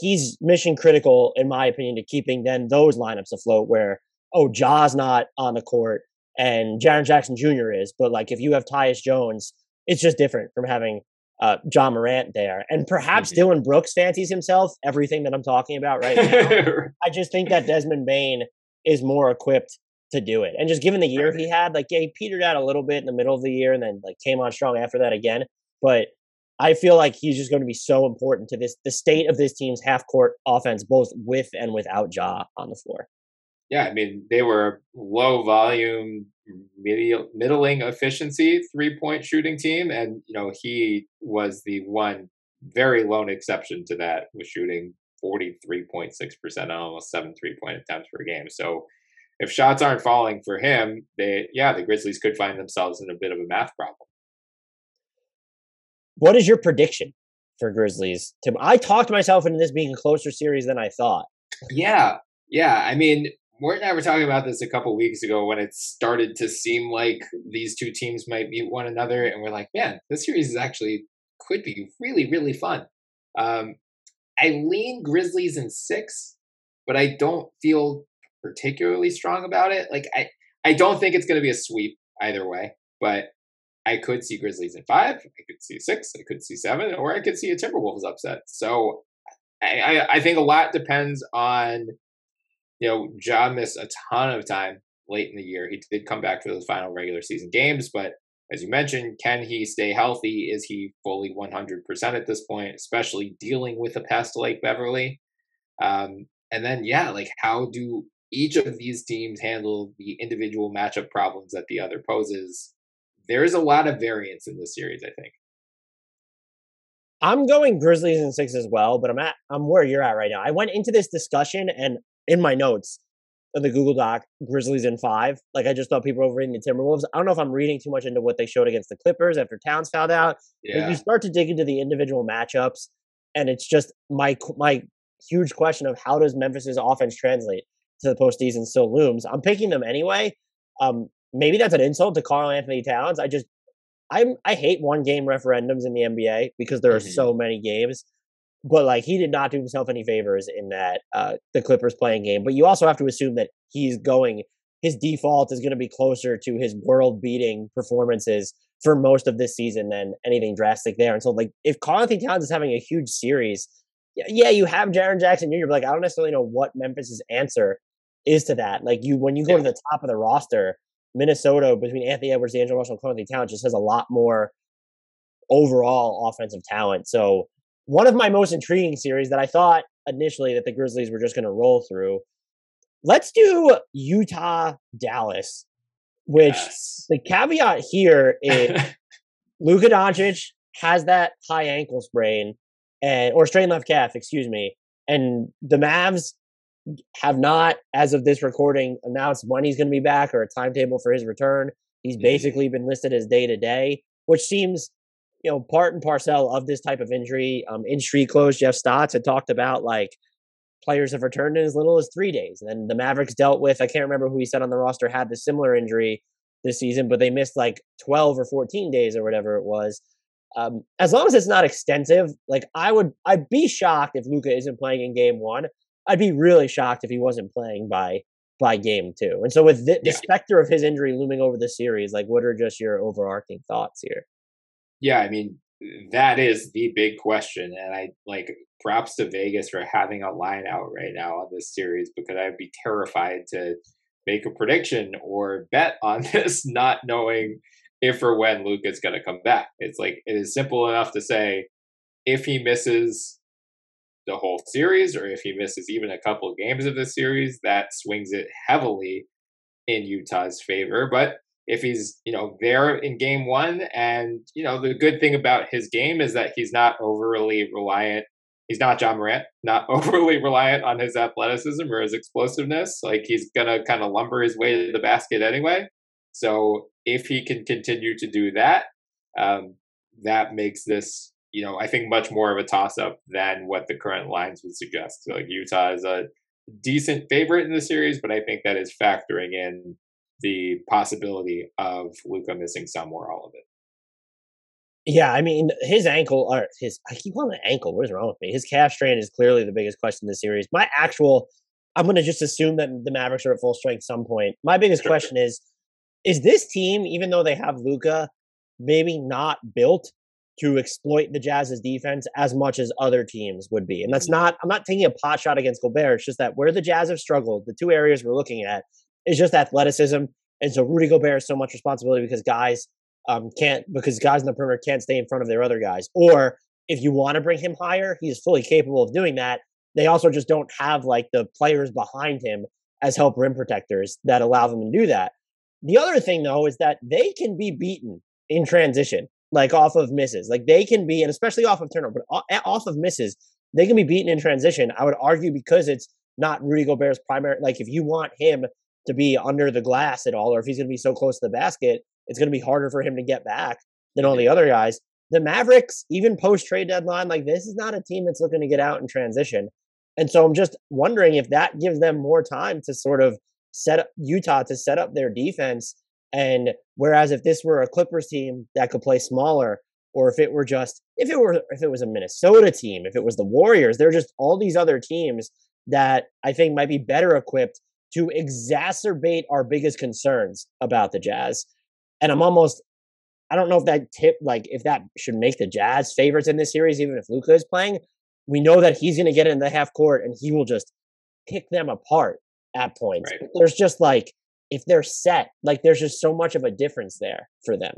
he's mission critical in my opinion to keeping then those lineups afloat where oh Ja's not on the court and Jaren Jackson Jr. is, but like if you have Tyus Jones, it's just different from having uh, Ja Morant there. And perhaps mm-hmm. Dillon Brooks fancies himself everything that I'm talking about right now. I just think that Desmond Bane is more equipped to do it. And just given the year he had, like, yeah, he petered out a little bit in the middle of the year and then like came on strong after that again. But I feel like he's just going to be so important to this the state of this team's half court offense, both with and without Ja on the floor. yeah, I mean, they were low volume, middling efficiency three point shooting team. And, you know, he was the one very lone exception to that, was shooting 43.6% on almost seven three point attempts per game. So if shots aren't falling for him, they, yeah, the Grizzlies could find themselves in a bit of a math problem. What is your prediction for Grizzlies? Tim, I talked myself into this being a closer series than I thought. Yeah, yeah. I mean, Mort and I were talking about this a couple weeks ago when it started to seem like these two teams might meet one another, and we're like, man, this series is actually could be really, really fun. Um, I lean Grizzlies in six, but I don't feel particularly strong about it. Like I, I don't think it's going to be a sweep either way, but I could see Grizzlies in five, I could see six, I could see seven, or I could see a Timberwolves upset. So I, I, think a lot depends on you know, Ja missed a ton of time late in the year. He did come back for those final regular season games, but as you mentioned, can he stay healthy? Is he fully 100% at this point, especially dealing with a past like Beverley? Um, and then, yeah, like how do each of these teams handle the individual matchup problems that the other poses? There's a lot of variance in this series, I think. I'm going Grizzlies in six as well, but I'm at I'm where you're at right now. I went into this discussion and in my notes of the Google Doc, Grizzlies in five. Like I just thought people were reading the Timberwolves. I don't know if I'm reading too much into what they showed against the Clippers after Towns found out. Yeah. Like you start to dig into the individual matchups, and it's just my my huge question of how does Memphis's offense translate to the postseason still looms. I'm picking them anyway. Um, maybe that's an insult to Karl-Anthony Towns. I just I'm I hate one game referendums in the NBA because there are mm-hmm. so many games but like he did not do himself any favors in that uh the Clippers play-in game. But you also have to assume that he's going his default is going to be closer to his world beating performances for most of this season than anything drastic there. And so like if Karl-Anthony Towns is having a huge series, yeah, you have Jaren Jackson Jr., but like I don't necessarily know what Memphis's answer is to that. Like you when you go yeah. to the top of the roster, Minnesota between Anthony Edwards, D'Angelo Russell, and Karl-Anthony Towns just has a lot more overall offensive talent. So one of my most intriguing series that I thought initially that the Grizzlies were just going to roll through. Let's do Utah Dallas, which yes. the caveat here is Luka Doncic has that high ankle sprain and or strained left calf, excuse me, and the Mavs have not, as of this recording, announced when he's going to be back or a timetable for his return. He's mm-hmm. basically been listed as day to day, which seems you know, part and parcel of this type of injury. Um, in street clothes, Jeff Stotts had talked about like players have returned in as little as three days. And the Mavericks dealt with, I can't remember who he said on the roster had the similar injury this season, but they missed like 12 or 14 days or whatever it was. Um, as long as it's not extensive, like I would, I'd be shocked if Luka isn't playing in game one. I'd be really shocked if he wasn't playing by by game two. And so with the, the specter of his injury looming over the series, like what are just your overarching thoughts here? yeah, I mean, that is the big question. And I like props to Vegas for having a line out right now on this series because I'd be terrified to make a prediction or bet on this, not knowing if or when Luka is going to come back. It's like it is simple enough to say if he misses the whole series or if he misses even a couple of games of the series, that swings it heavily in Utah's favor. But if he's you know there in game one and you know the good thing about his game is that he's not overly reliant he's not Ja Morant not overly reliant on his athleticism or his explosiveness like he's gonna kind of lumber his way to the basket anyway so if he can continue to do that um, that makes this you know i think much more of a toss up than what the current lines would suggest so like utah is a decent favorite in the series but i think that is factoring in the possibility of Luka missing some or all of it. Yeah, I mean his ankle or his I keep calling it ankle. What is wrong with me? His calf strain is clearly the biggest question in the series. My actual I'm gonna just assume that the Mavericks are at full strength some point. My biggest sure. question is is this team, even though they have Luka, maybe not built to exploit the Jazz's defense as much as other teams would be. And that's mm-hmm. not I'm not taking a pot shot against Gobert. It's just that where the Jazz have struggled, the two areas we're looking at is just athleticism. And so Rudy Gobert has so much responsibility because guys um, can't because guys in the perimeter can't stay in front of their other guys. Or if you want to bring him higher, he's fully capable of doing that. They also just don't have like the players behind him as help rim protectors that allow them to do that. The other thing though is that they can be beaten in transition, like off of misses. Like they can be, and especially off of turnover, but eh, off of misses, they can be beaten in transition. I would argue because it's not Rudy Gobert's primary. Like if you want him to be under the glass at all, or if he's going to be so close to the basket, it's going to be harder for him to get back than all the other guys. The Mavericks, even post trade deadline, like this is not a team that's looking to get out in transition. And so I'm just wondering if that gives them more time to sort of set up Utah to set up their defense. And whereas if this were a Clippers team that could play smaller, or if it were just if it were if it was a Minnesota team, if it was the Warriors, there are just all these other teams that I think might be better equipped to exacerbate our biggest concerns about the Jazz. And I'm almost I don't know if that tip like if that should make the Jazz favorites in this series, even if Luka is playing. We know that he's going to get in the half court and he will just pick them apart at points. Right. There's just like if they're set, like there's just so much of a difference there for them.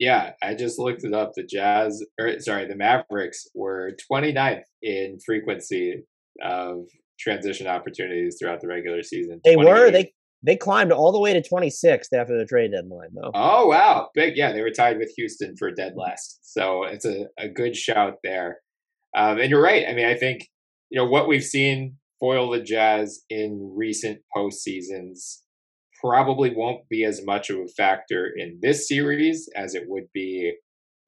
Yeah, I just looked it up. The Jazz, or sorry, the Mavericks were 29th in frequency of transition opportunities throughout the regular season. They were they they climbed all the way to 26th after the trade deadline, though. Oh wow, big! Yeah, they were tied with Houston for dead last, so it's a a good shout there. Um, and you're right. I mean, I think you know what we've seen foil the Jazz in recent postseasons probably won't be as much of a factor in this series as it would be,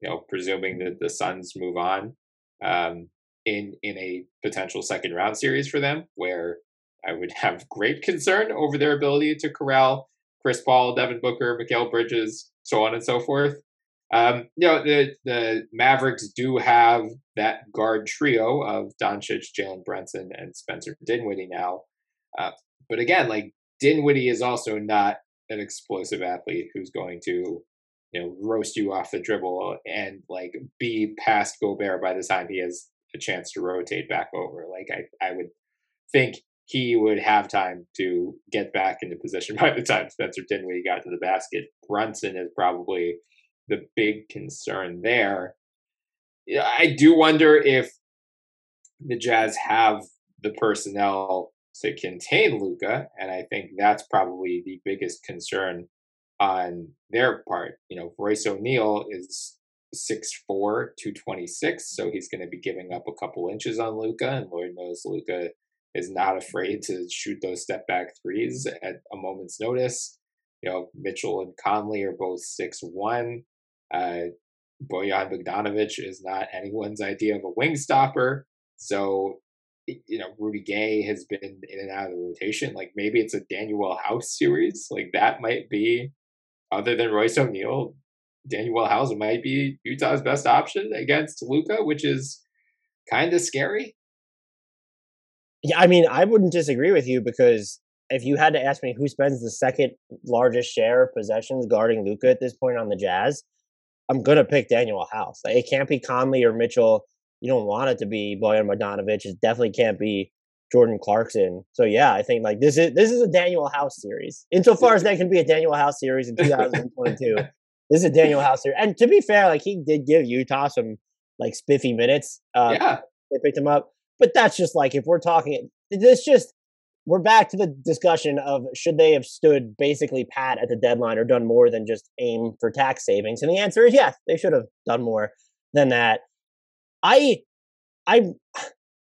you know, presuming that the Suns move on um, in in a potential second round series for them, where I would have great concern over their ability to corral Chris Paul, Devin Booker, Mikal Bridges, so on and so forth. Um, you know, the the Mavericks do have that guard trio of Doncic, Jalen Brunson, and Spencer Dinwiddie now. Uh, but again, like Dinwiddie is also not an explosive athlete who's going to, you know, roast you off the dribble and like be past Gobert by the time he has a chance to rotate back over. Like I, I would think he would have time to get back into position by the time Spencer Dinwiddie got to the basket. Brunson is probably the big concern there. I do wonder if the Jazz have the personnel to contain Luka, and I think that's probably the biggest concern on their part. You know, Royce O'Neale is 6'4", 226, so he's going to be giving up a couple inches on Luka, and Lord knows Luka is not afraid to shoot those step back threes at a moment's notice. You know, Mitchell and Conley are both six one. Uh, Bojan Bogdanovic is not anyone's idea of a wing stopper. So you know, Rudy Gay has been in and out of the rotation. Like maybe it's a Danuel House series. Like that might be, other than Royce O'Neale, Danuel House might be Utah's best option against Luka, which is kind of scary. Yeah, I mean, I wouldn't disagree with you because if you had to ask me who spends the second largest share of possessions guarding Luka at this point on the Jazz, I'm gonna pick Danuel House. Like, it can't be Conley or Mitchell you don't want it to be Bojan Bogdanovic. It definitely can't be Jordan Clarkson. So yeah, I think like this is this is a Danuel House series. Insofar as that can be a Danuel House series in 2022. this is a Danuel House series. And to be fair, like he did give Utah some like spiffy minutes. Uh, yeah. They picked him up. But that's just like if we're talking this just we're back to the discussion of should they have stood basically pat at the deadline or done more than just aim for tax savings? And the answer is yes, they should have done more than that. I, I,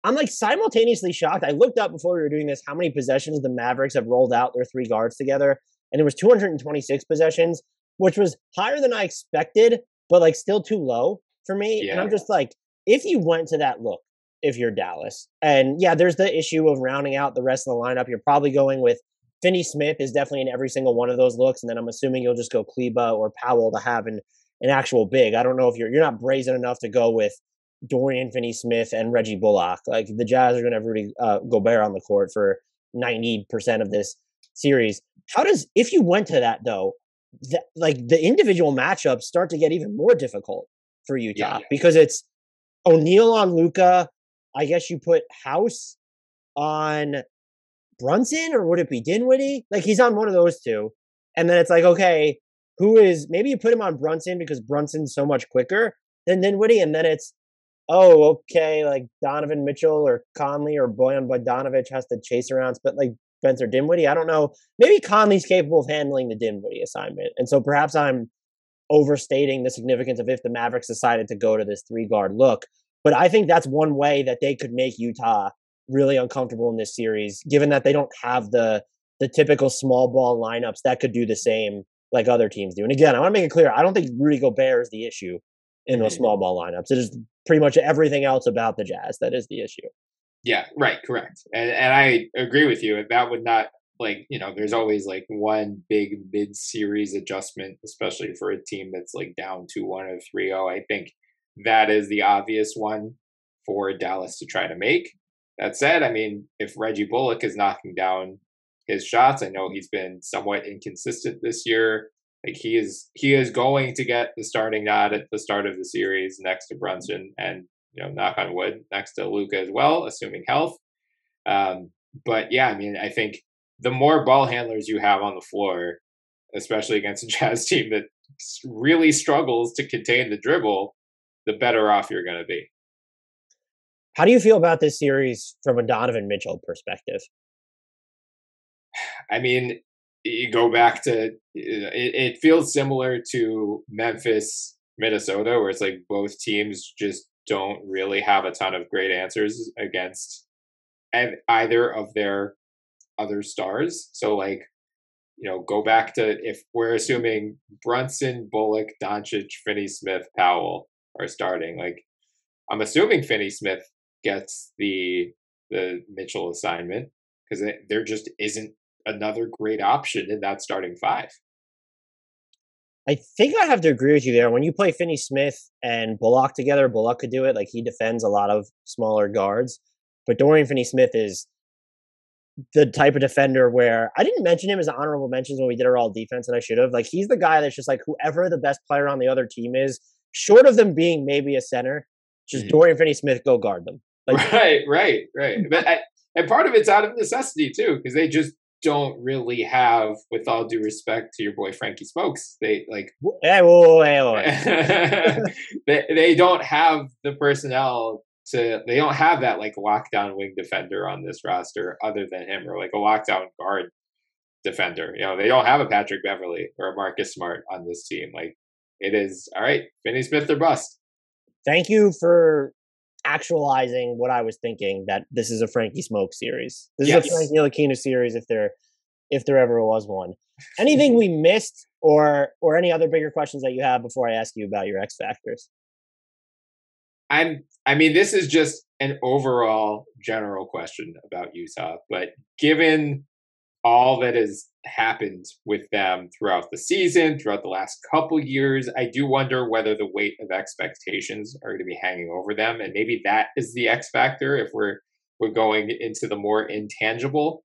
I'm like simultaneously shocked. I looked up before we were doing this how many possessions the Mavericks have rolled out their three guards together, and it was 226 possessions, which was higher than I expected, but like still too low for me. Yeah. And I'm just like, if you went to that look, if you're Dallas, and yeah, there's the issue of rounding out the rest of the lineup. You're probably going with Finney Smith is definitely in every single one of those looks, and then I'm assuming you'll just go Kleber or Powell to have an an actual big. I don't know if you're you're not brazen enough to go with Dorian Finney Smith and Reggie Bullock. Like the Jazz are going to have Rudy uh, Gobert on the court for 90% of this series. How does, if you went to that though, that, like the individual matchups start to get even more difficult for Utah yeah. because it's O'Neale on Luka. I guess you put House on Brunson or would it be Dinwiddie? Like he's on one of those two. And then it's like, okay, who is maybe you put him on Brunson because Brunson's so much quicker than Dinwiddie, and then it's oh, okay, like Donovan Mitchell or Conley or Bojan Bogdanovic has to chase around, but like Spencer Dinwiddie. I don't know. Maybe Conley's capable of handling the Dinwiddie assignment, and so perhaps I'm overstating the significance of if the Mavericks decided to go to this three guard look. But I think that's one way that they could make Utah really uncomfortable in this series, given that they don't have the the typical small ball lineups that could do the same like other teams do. And again, I want to make it clear, I don't think Rudy Gobert is the issue in those small ball lineups. It is pretty much everything else about the Jazz that is the issue. Yeah, right, correct. And and I agree with you. That would not like, you know, there's always like one big mid series adjustment, especially for a team that's like down 2 1 or 3 0. I think that is the obvious one for Dallas to try to make. That said, I mean, if Reggie Bullock is knocking down his shots, I know he's been somewhat inconsistent this year. Like he is, he is going to get the starting nod at the start of the series next to Brunson, and you know, knock on wood, next to Luka as well, assuming health. Um, but yeah, I mean, I think the more ball handlers you have on the floor, especially against a Jazz team that really struggles to contain the dribble, the better off you're going to be. How do you feel about this series from a Donovan Mitchell perspective? I mean, you go back to it, it feels similar to Memphis, Minnesota, where it's like both teams just don't really have a ton of great answers against either of their other stars. So, like, you know, go back to if we're assuming Brunson, Bullock, Doncic, Finney Smith, Powell are starting, like, I'm assuming Finney Smith gets the the Mitchell assignment because there just isn't another great option in that starting five. I think I have to agree with you there. When you play Finney Smith and Bullock together, Bullock could do it. Like he defends a lot of smaller guards, but Dorian Finney Smith is the type of defender where I didn't mention him as honorable mentions when we did our all defense, and I should have. Like he's the guy that's just like whoever the best player on the other team is, short of them being maybe a center, just mm-hmm. Dorian Finney Smith go guard them. Like, right, right, right. But I, and part of it's out of necessity too, because they just don't really have, with all due respect to your boy Frankie Smokes, they like hey, whoa, hey, whoa. they they don't have the personnel to. They don't have that like lockdown wing defender on this roster, other than him, or like a lockdown guard defender. You know, they don't have a Patrick Beverley or a Marcus Smart on this team. Like it is all right, Finney Smith or bust. Thank you for actualizing what I was thinking that this is a Frankie Smoke series. This yes. is a Frankie Ntilikina series if there if there ever was one. Anything we missed or or any other bigger questions that you have before I ask you about your X factors? I'm I mean this is just an overall general question about Utah, but given all that has happened with them throughout the season, throughout the last couple years. I do wonder whether the weight of expectations are going to be hanging over them, and maybe that is the X factor if we're we're going into the more intangible.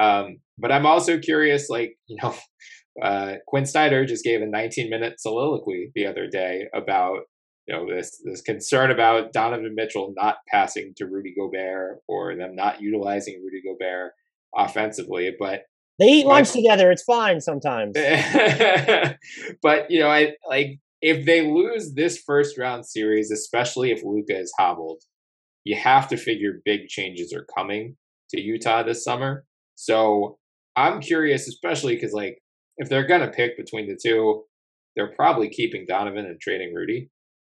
Um, but I'm also curious, like you know, uh, Quin Snyder just gave a 19 minute soliloquy the other day about you know this this concern about Donovan Mitchell not passing to Rudy Gobert or them not utilizing Rudy Gobert offensively, but they eat lunch together. It's fine sometimes. but you know, I like if they lose this first round series, especially if Luka is hobbled, you have to figure big changes are coming to Utah this summer. So I'm curious, especially because like if they're gonna pick between the two, they're probably keeping Donovan and trading Rudy.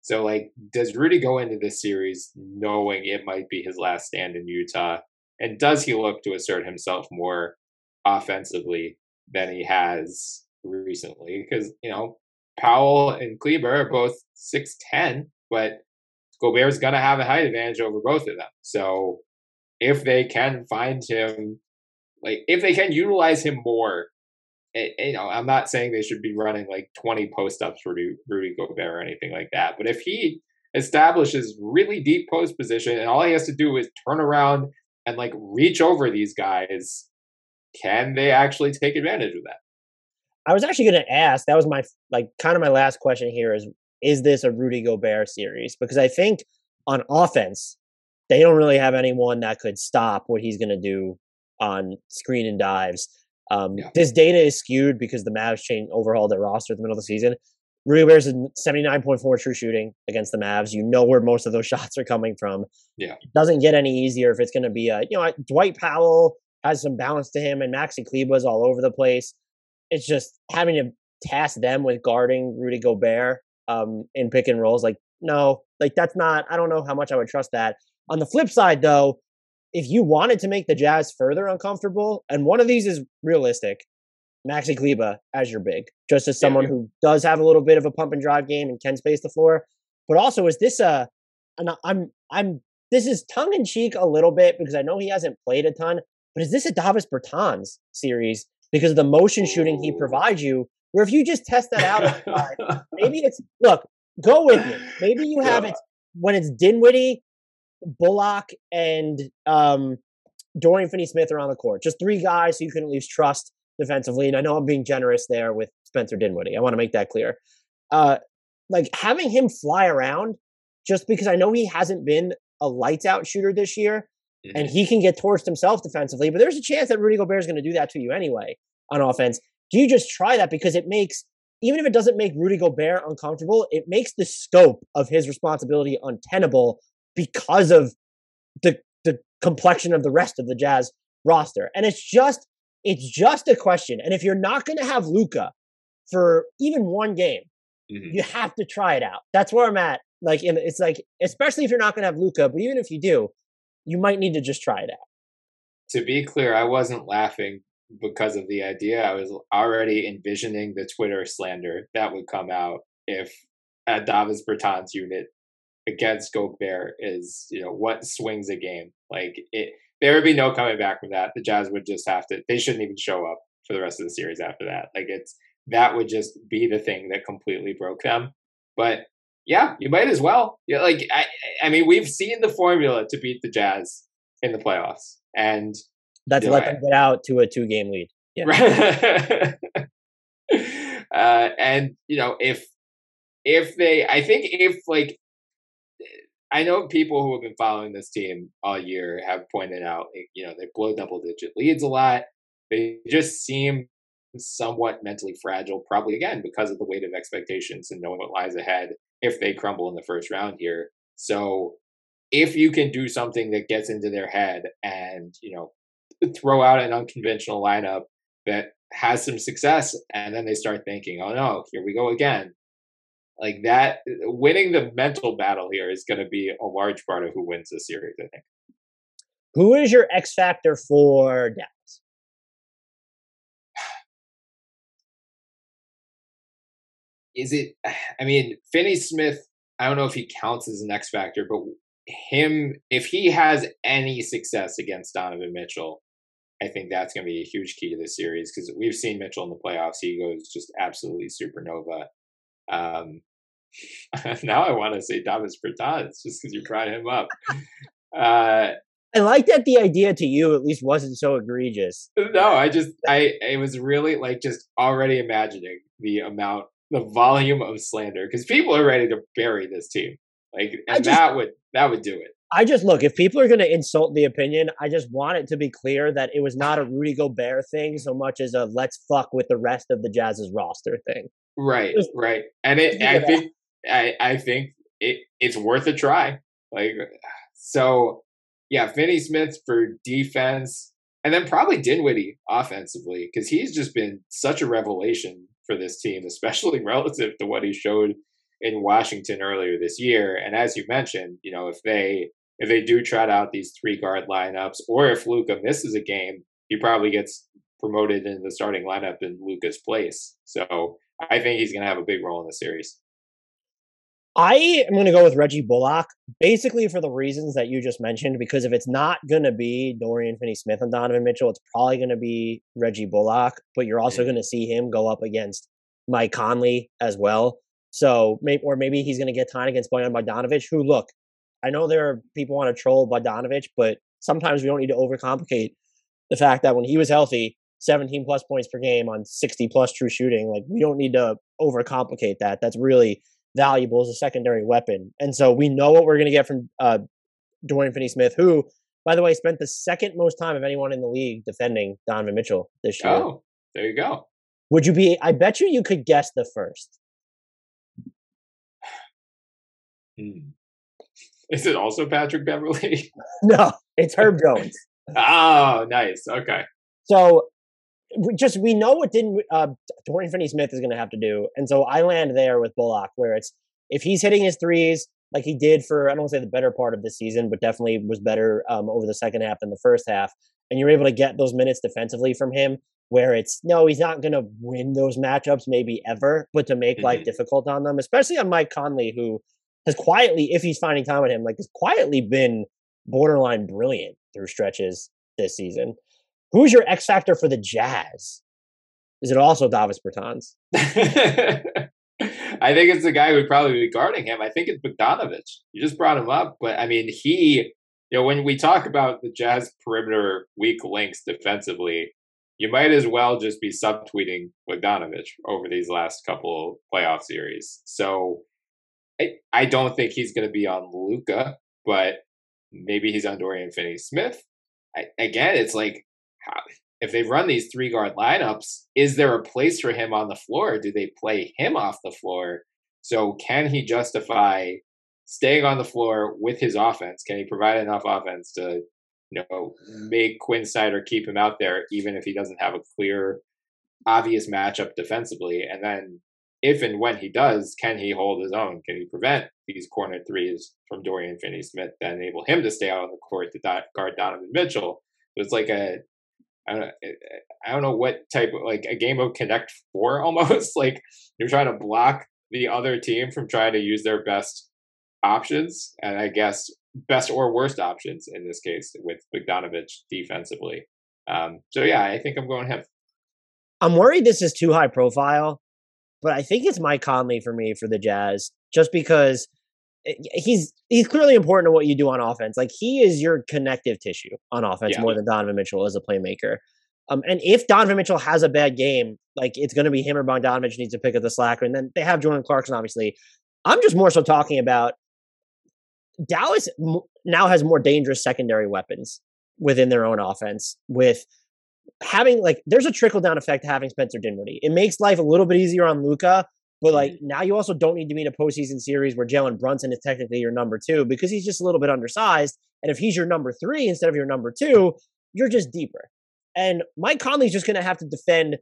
So like, does Rudy go into this series knowing it might be his last stand in Utah? And does he look to assert himself more offensively than he has recently? Because, you know, Powell and Kleber are both 6'10, but Gobert's going to have a height advantage over both of them. So if they can find him, like, if they can utilize him more, it, you know, I'm not saying they should be running like 20 post ups for Rudy, Rudy Gobert or anything like that. But if he establishes really deep post position and all he has to do is turn around and like reach over these guys, can they actually take advantage of that? I was actually going to ask. That was my like kind of my last question here is is this a Rudy Gobert series? Because I think on offense they don't really have anyone that could stop what he's going to do on screen and dives. Um, yeah. This data is skewed because the Mavs changed overhauled their roster at the middle of the season. Rudy Gobert's a 79.4 true shooting against the Mavs. You know where most of those shots are coming from. Yeah. It doesn't get any easier if it's going to be a, you know, Dwight Powell has some balance to him, and Maxi Kleber's all over the place. It's just having to task them with guarding Rudy Gobert um, in pick and rolls. Like, no, like that's not. I don't know how much I would trust that. On the flip side, though, if you wanted to make the Jazz further uncomfortable, and one of these is realistic, Maxi Kleber as your big, just as someone yeah. who does have a little bit of a pump and drive game and can space the floor. But also, is this a? And I'm I'm this is tongue in cheek a little bit because I know he hasn't played a ton. But is this a Davis Bertans series because of the motion shooting he provides you? Where if you just test that out, maybe it's look, go with me. Maybe you have it when it's Dinwiddie, Bullock, and um, Dorian Finney-Smith are on the court. Just three guys who you can at least trust defensively. And I know I'm being generous there with Spencer Dinwiddie. I want to make that clear. Uh, like having him fly around, just because I know he hasn't been a lights out shooter this year, mm-hmm. and he can get torched himself defensively. But there's a chance that Rudy Gobert is going to do that to you anyway on offense. Do you just try that because it makes even if it doesn't make Rudy Gobert uncomfortable, it makes the scope of his responsibility untenable because of the the complexion of the rest of the Jazz roster. And it's just it's just a question. And if you're not going to have Luka for even one game, mm-hmm. you have to try it out. That's where I'm at. Like, it's like, especially if you're not going to have Luka, but even if you do, you might need to just try it out. To be clear, I wasn't laughing because of the idea. I was already envisioning the Twitter slander that would come out if Davis Bertans unit against Gobert is, you know, what swings a game. Like it there would be no coming back from that. The Jazz would just have to. They shouldn't even show up for the rest of the series after that. Like it's that would just be the thing that completely broke them. But yeah, you might as well. Yeah, like I, I mean, we've seen the formula to beat the Jazz in the playoffs, and that's let them get out to a two-game lead. Yeah. uh, and you know, if if they, I think if like I know people who have been following this team all year have pointed out, you know, they blow double digit leads a lot. They just seem somewhat mentally fragile, probably again because of the weight of expectations and knowing what lies ahead if they crumble in the first round here. So if you can do something that gets into their head and, you know, throw out an unconventional lineup that has some success and then they start thinking, oh no, here we go again like that winning the mental battle here is going to be a large part of who wins the series i think who is your x factor for dallas is it i mean finney smith i don't know if he counts as an x factor but him if he has any success against donovan mitchell I think that's going to be a huge key to this series because we've seen Mitchell in the playoffs. He goes just absolutely supernova. Um, now I want to say Davis Bertans just because you brought him up. Uh, I like that the idea to you at least wasn't so egregious. No, I just I it was really like just already imagining the amount, the volume of slander because people are ready to bury this team. Like, and just, that would that would do it. I just look if people are going to insult the opinion, I just want it to be clear that it was not a Rudy Gobert thing so much as a let's fuck with the rest of the Jazz's roster thing. Right, right, and it I think I I think it it's worth a try. Like so, yeah, Finney Smith for defense, and then probably Dinwiddie offensively because he's just been such a revelation for this team, especially relative to what he showed in Washington earlier this year. And as you mentioned, you know, if they if they do trot out these three guard lineups, or if Luka misses a game, he probably gets promoted in the starting lineup in Luka's place. So I think he's going to have a big role in the series. I am going to go with Reggie Bullock, basically for the reasons that you just mentioned. Because if it's not going to be Dorian Finney-Smith and Donovan Mitchell, it's probably going to be Reggie Bullock. But you're also going to see him go up against Mike Conley as well. So, maybe, or maybe he's going to get time against Bojan Bogdanovic. Who, look, I know there are people want to troll Bogdanovic, but sometimes we don't need to overcomplicate the fact that when he was healthy, 17 plus points per game on 60 plus true shooting, like we don't need to overcomplicate that. That's really valuable as a secondary weapon. And so we know what we're going to get from uh, Dorian Finney-Smith, who, by the way, spent the second most time of anyone in the league defending Donovan Mitchell this year. Oh, there you go. Would you be? I bet you you could guess the first. Hmm. Is it also Patrick Beverley? no, it's Herb Jones. Oh, nice. Okay. So we just we know what didn't uh, Dorian Finney-Smith is going to have to do, and so I land there with Bullock, where it's if he's hitting his threes like he did for I don't want to say the better part of the season, but definitely was better um, over the second half than the first half, and you're able to get those minutes defensively from him, where it's no, he's not going to win those matchups maybe ever, but to make mm-hmm. life difficult on them, especially on Mike Conley, who has quietly, if he's finding time with him, like has quietly been borderline brilliant through stretches this season. Who's your X factor for the Jazz? Is it also Davis Bertans? I think it's the guy who'd probably be guarding him. I think it's Bogdanovic. You just brought him up, but I mean, he, you know, when we talk about the Jazz perimeter weak links defensively, you might as well just be subtweeting Bogdanovic over these last couple playoff series. So I, I don't think he's going to be on Luka, but maybe he's on Dorian Finney Smith. again, it's like if they run these three guard lineups, is there a place for him on the floor? Do they play him off the floor? So can he justify staying on the floor with his offense? Can he provide enough offense to, you know, make Quin Snyder keep him out there, even if he doesn't have a clear, obvious matchup defensively? And then if and when he does, can he hold his own? Can he prevent these corner threes from Dorian Finney Smith that enable him to stay out on the court to guard Donovan Mitchell? It's like a I don't, I don't know what type of like a game of Connect Four almost. like you're trying to block the other team from trying to use their best options, and I guess best or worst options in this case with Bogdanovic defensively. Um, so yeah, I think I'm going him. I'm worried this is too high profile, but I think it's Mike Conley for me for the Jazz, just because he's he's clearly important to what you do on offense. Like he is your connective tissue on offense yeah. more than Donovan Mitchell as a playmaker. Um, and if Donovan Mitchell has a bad game, like it's going to be him or Bogdanovic needs to pick up the slack. And then they have Jordan Clarkson, obviously. I'm just more so talking about Dallas now has more dangerous secondary weapons within their own offense with having like there's a trickle down effect to having Spencer Dinwiddie. It makes life a little bit easier on Luka but like now you also don't need to be in a postseason series where Jalen Brunson is technically your number two because he's just a little bit undersized. And if he's your number three instead of your number two, you're just deeper. And Mike Conley's just going to have to defend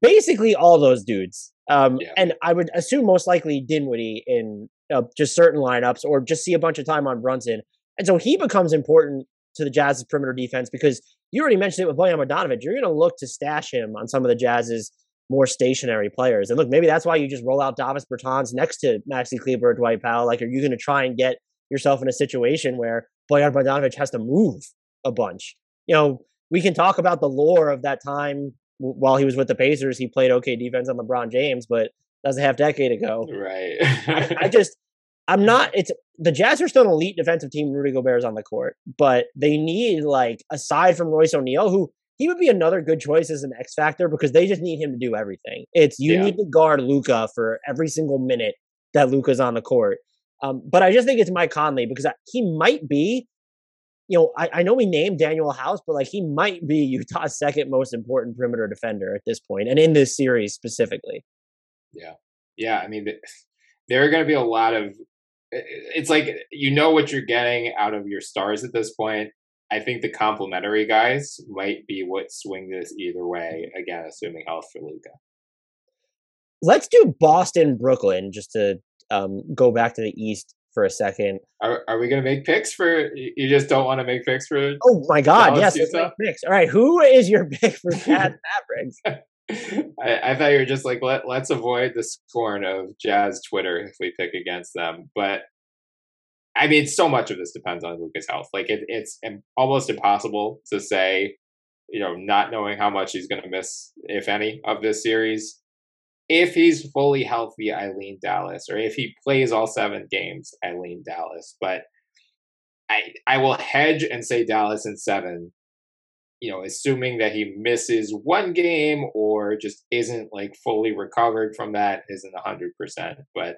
basically all those dudes. Um, yeah. And I would assume most likely Dinwiddie in uh, just certain lineups or just see a bunch of time on Brunson. And so he becomes important to the Jazz's perimeter defense because you already mentioned it with Bojan Bogdanovic. You're going to look to stash him on some of the Jazz's more stationary players. And look, maybe that's why you just roll out Davis Bertans next to Maxi Kleber or Dwight Powell. Like, are you going to try and get yourself in a situation where Bojan Bogdanovic has to move a bunch? You know, we can talk about the lore of that time while he was with the Pacers. He played okay defense on LeBron James, but that's a half decade ago. Right. I, I just, I'm not. It's the Jazz are still an elite defensive team. Rudy Gobert's on the court, but they need like aside from Royce O'Neale, who he would be another good choice as an X factor because they just need him to do everything. It's you yeah. need to guard Luka for every single minute that Luka's on the court. Um, but I just think it's Mike Conley because I, he might be, you know, I, I, know we named Danuel House, but like he might be Utah's second most important perimeter defender at this point, and in this series specifically. Yeah, yeah. I mean, there are going to be a lot of. It's like you know what you're getting out of your stars at this point, I think the complementary guys might be what swing this either way. Again, assuming health for Luka. Let's do Boston, Brooklyn, just to um, go back to the East for a second. Are, are we going to make picks for? You just don't want to make picks for? Oh my God! Yes, let's make picks. All right, who is your pick for Jazz Mavericks? I, I, thought you were just like let let's avoid the scorn of Jazz Twitter if we pick against them, but I mean, so much of this depends on Luka's health. Like it, it's almost impossible to say, you know, not knowing how much he's going to miss, if any, of this series. If he's fully healthy, I lean Dallas, or if he plays all seven games, I lean Dallas. But I, I will hedge and say Dallas in seven. You know, assuming that he misses one game or just isn't like fully recovered from that, isn't hundred percent. But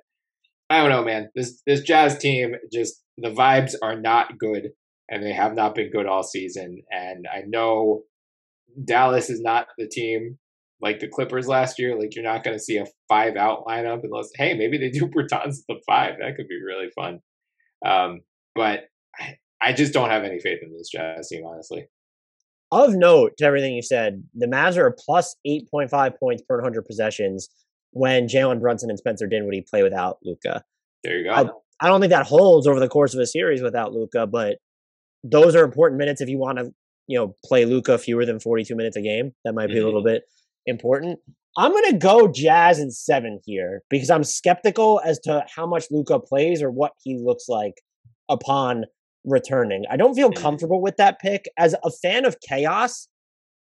I don't know, man. This this Jazz team just the vibes are not good, and they have not been good all season. And I know Dallas is not the team like the Clippers last year. Like you're not going to see a five out lineup unless hey maybe they do Bertans at the five. That could be really fun. Um, but I, I just don't have any faith in this Jazz team, honestly. of note to everything you said, the Mavs are plus 8.5 points per 100 possessions when Jalen Brunson and Spencer Dinwiddie play without Luka. There you go. I, I don't think that holds over the course of a series without Luka, but those are important minutes if you want to, you know, play Luka fewer than 42 minutes a game. That might be mm-hmm. a little bit important. I'm going to go Jazz in seven here because I'm skeptical as to how much Luka plays or what he looks like upon returning. I don't feel mm. comfortable with that pick. As a fan of chaos,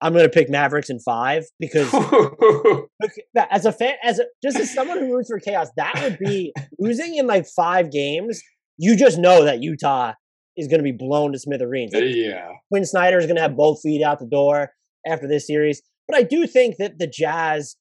I'm going to pick Mavericks in five because as a fan, as a, just as someone who roots for chaos, that would be losing in like five games. You just know that Utah is going to be blown to smithereens. Like, yeah, Quin Snyder is going to have both feet out the door after this series. But I do think that the Jazz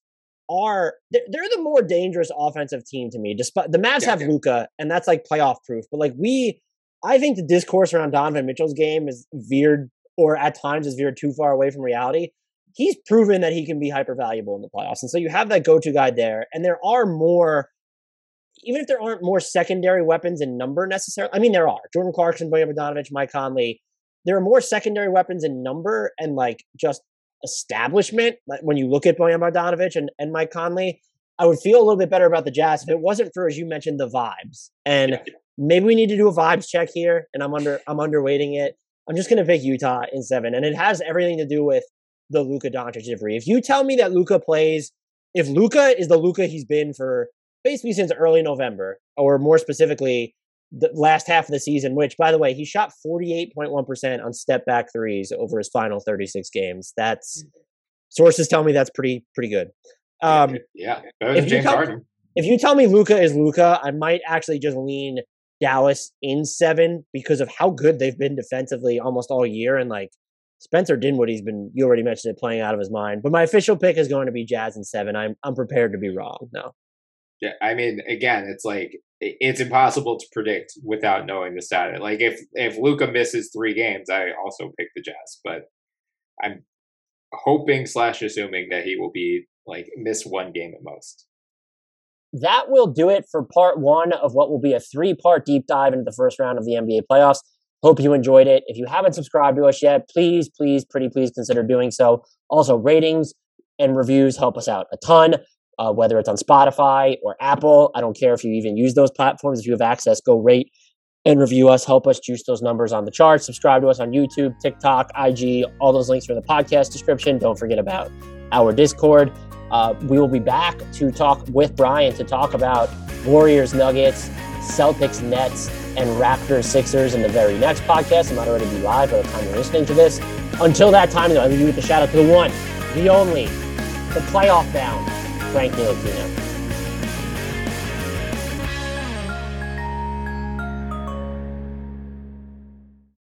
are they're, they're the more dangerous offensive team to me. Despite the Mavs yeah, have yeah. Luka, and that's like playoff proof. But like we I think the discourse around Donovan Mitchell's game is veered, or at times is veered too far away from reality. He's proven that he can be hyper valuable in the playoffs, and so you have that go-to guy there. And there are more, even if there aren't more secondary weapons in number necessarily. I mean, there are Jordan Clarkson, Bojan Bogdanovic, Mike Conley. There are more secondary weapons in number and like just establishment. When you look at Bojan Bogdanovic and, and Mike Conley, I would feel a little bit better about the Jazz if it wasn't for, as you mentioned, the vibes. And maybe we need to do a vibes check here, and I'm under I'm underweighting it. I'm just gonna pick Utah in seven, and it has everything to do with the Luka Doncic debris. If you tell me that Luka plays, if Luka is the Luka he's been for basically since early November, or more specifically, the last half of the season, which by the way, he shot 48.1% on step back threes over his final 36 games. That's mm-hmm. sources tell me that's pretty pretty good. Um, yeah, better than James Harden. If you tell me Luka is Luka, I might actually just lean Dallas in seven because of how good they've been defensively almost all year. And like Spencer Dinwiddie's been, you already mentioned it, playing out of his mind. But my official pick is going to be Jazz in seven. I'm I'm prepared to be wrong. No. Yeah, I mean, again, it's like it's impossible to predict without knowing the stat. Like if if Luka misses three games, I also pick the Jazz, but I'm hoping slash assuming that he will be like miss one game at most that will do it for part one of what will be a three part deep dive into the first round of the NBA playoffs. Hope you enjoyed it. If you haven't subscribed to us yet, please, please, pretty please consider doing so. Also, ratings and reviews help us out a ton, uh, whether it's on Spotify or Apple. I don't care if you even use those platforms. If you have access, go rate and review us. Help us juice those numbers on the charts. Subscribe to us on YouTube, TikTok, IG. All those links are in the podcast description. Don't forget about our Discord. Uh, we will be back to talk with Bryan to talk about Warriors, Nuggets, Celtics, Nets, and Raptors, Sixers in the very next podcast. It might already be live by the time you're listening to this. Until that time, though, I leave you with a shout out to the one, the only, the playoff bound, Frank Ntilikina.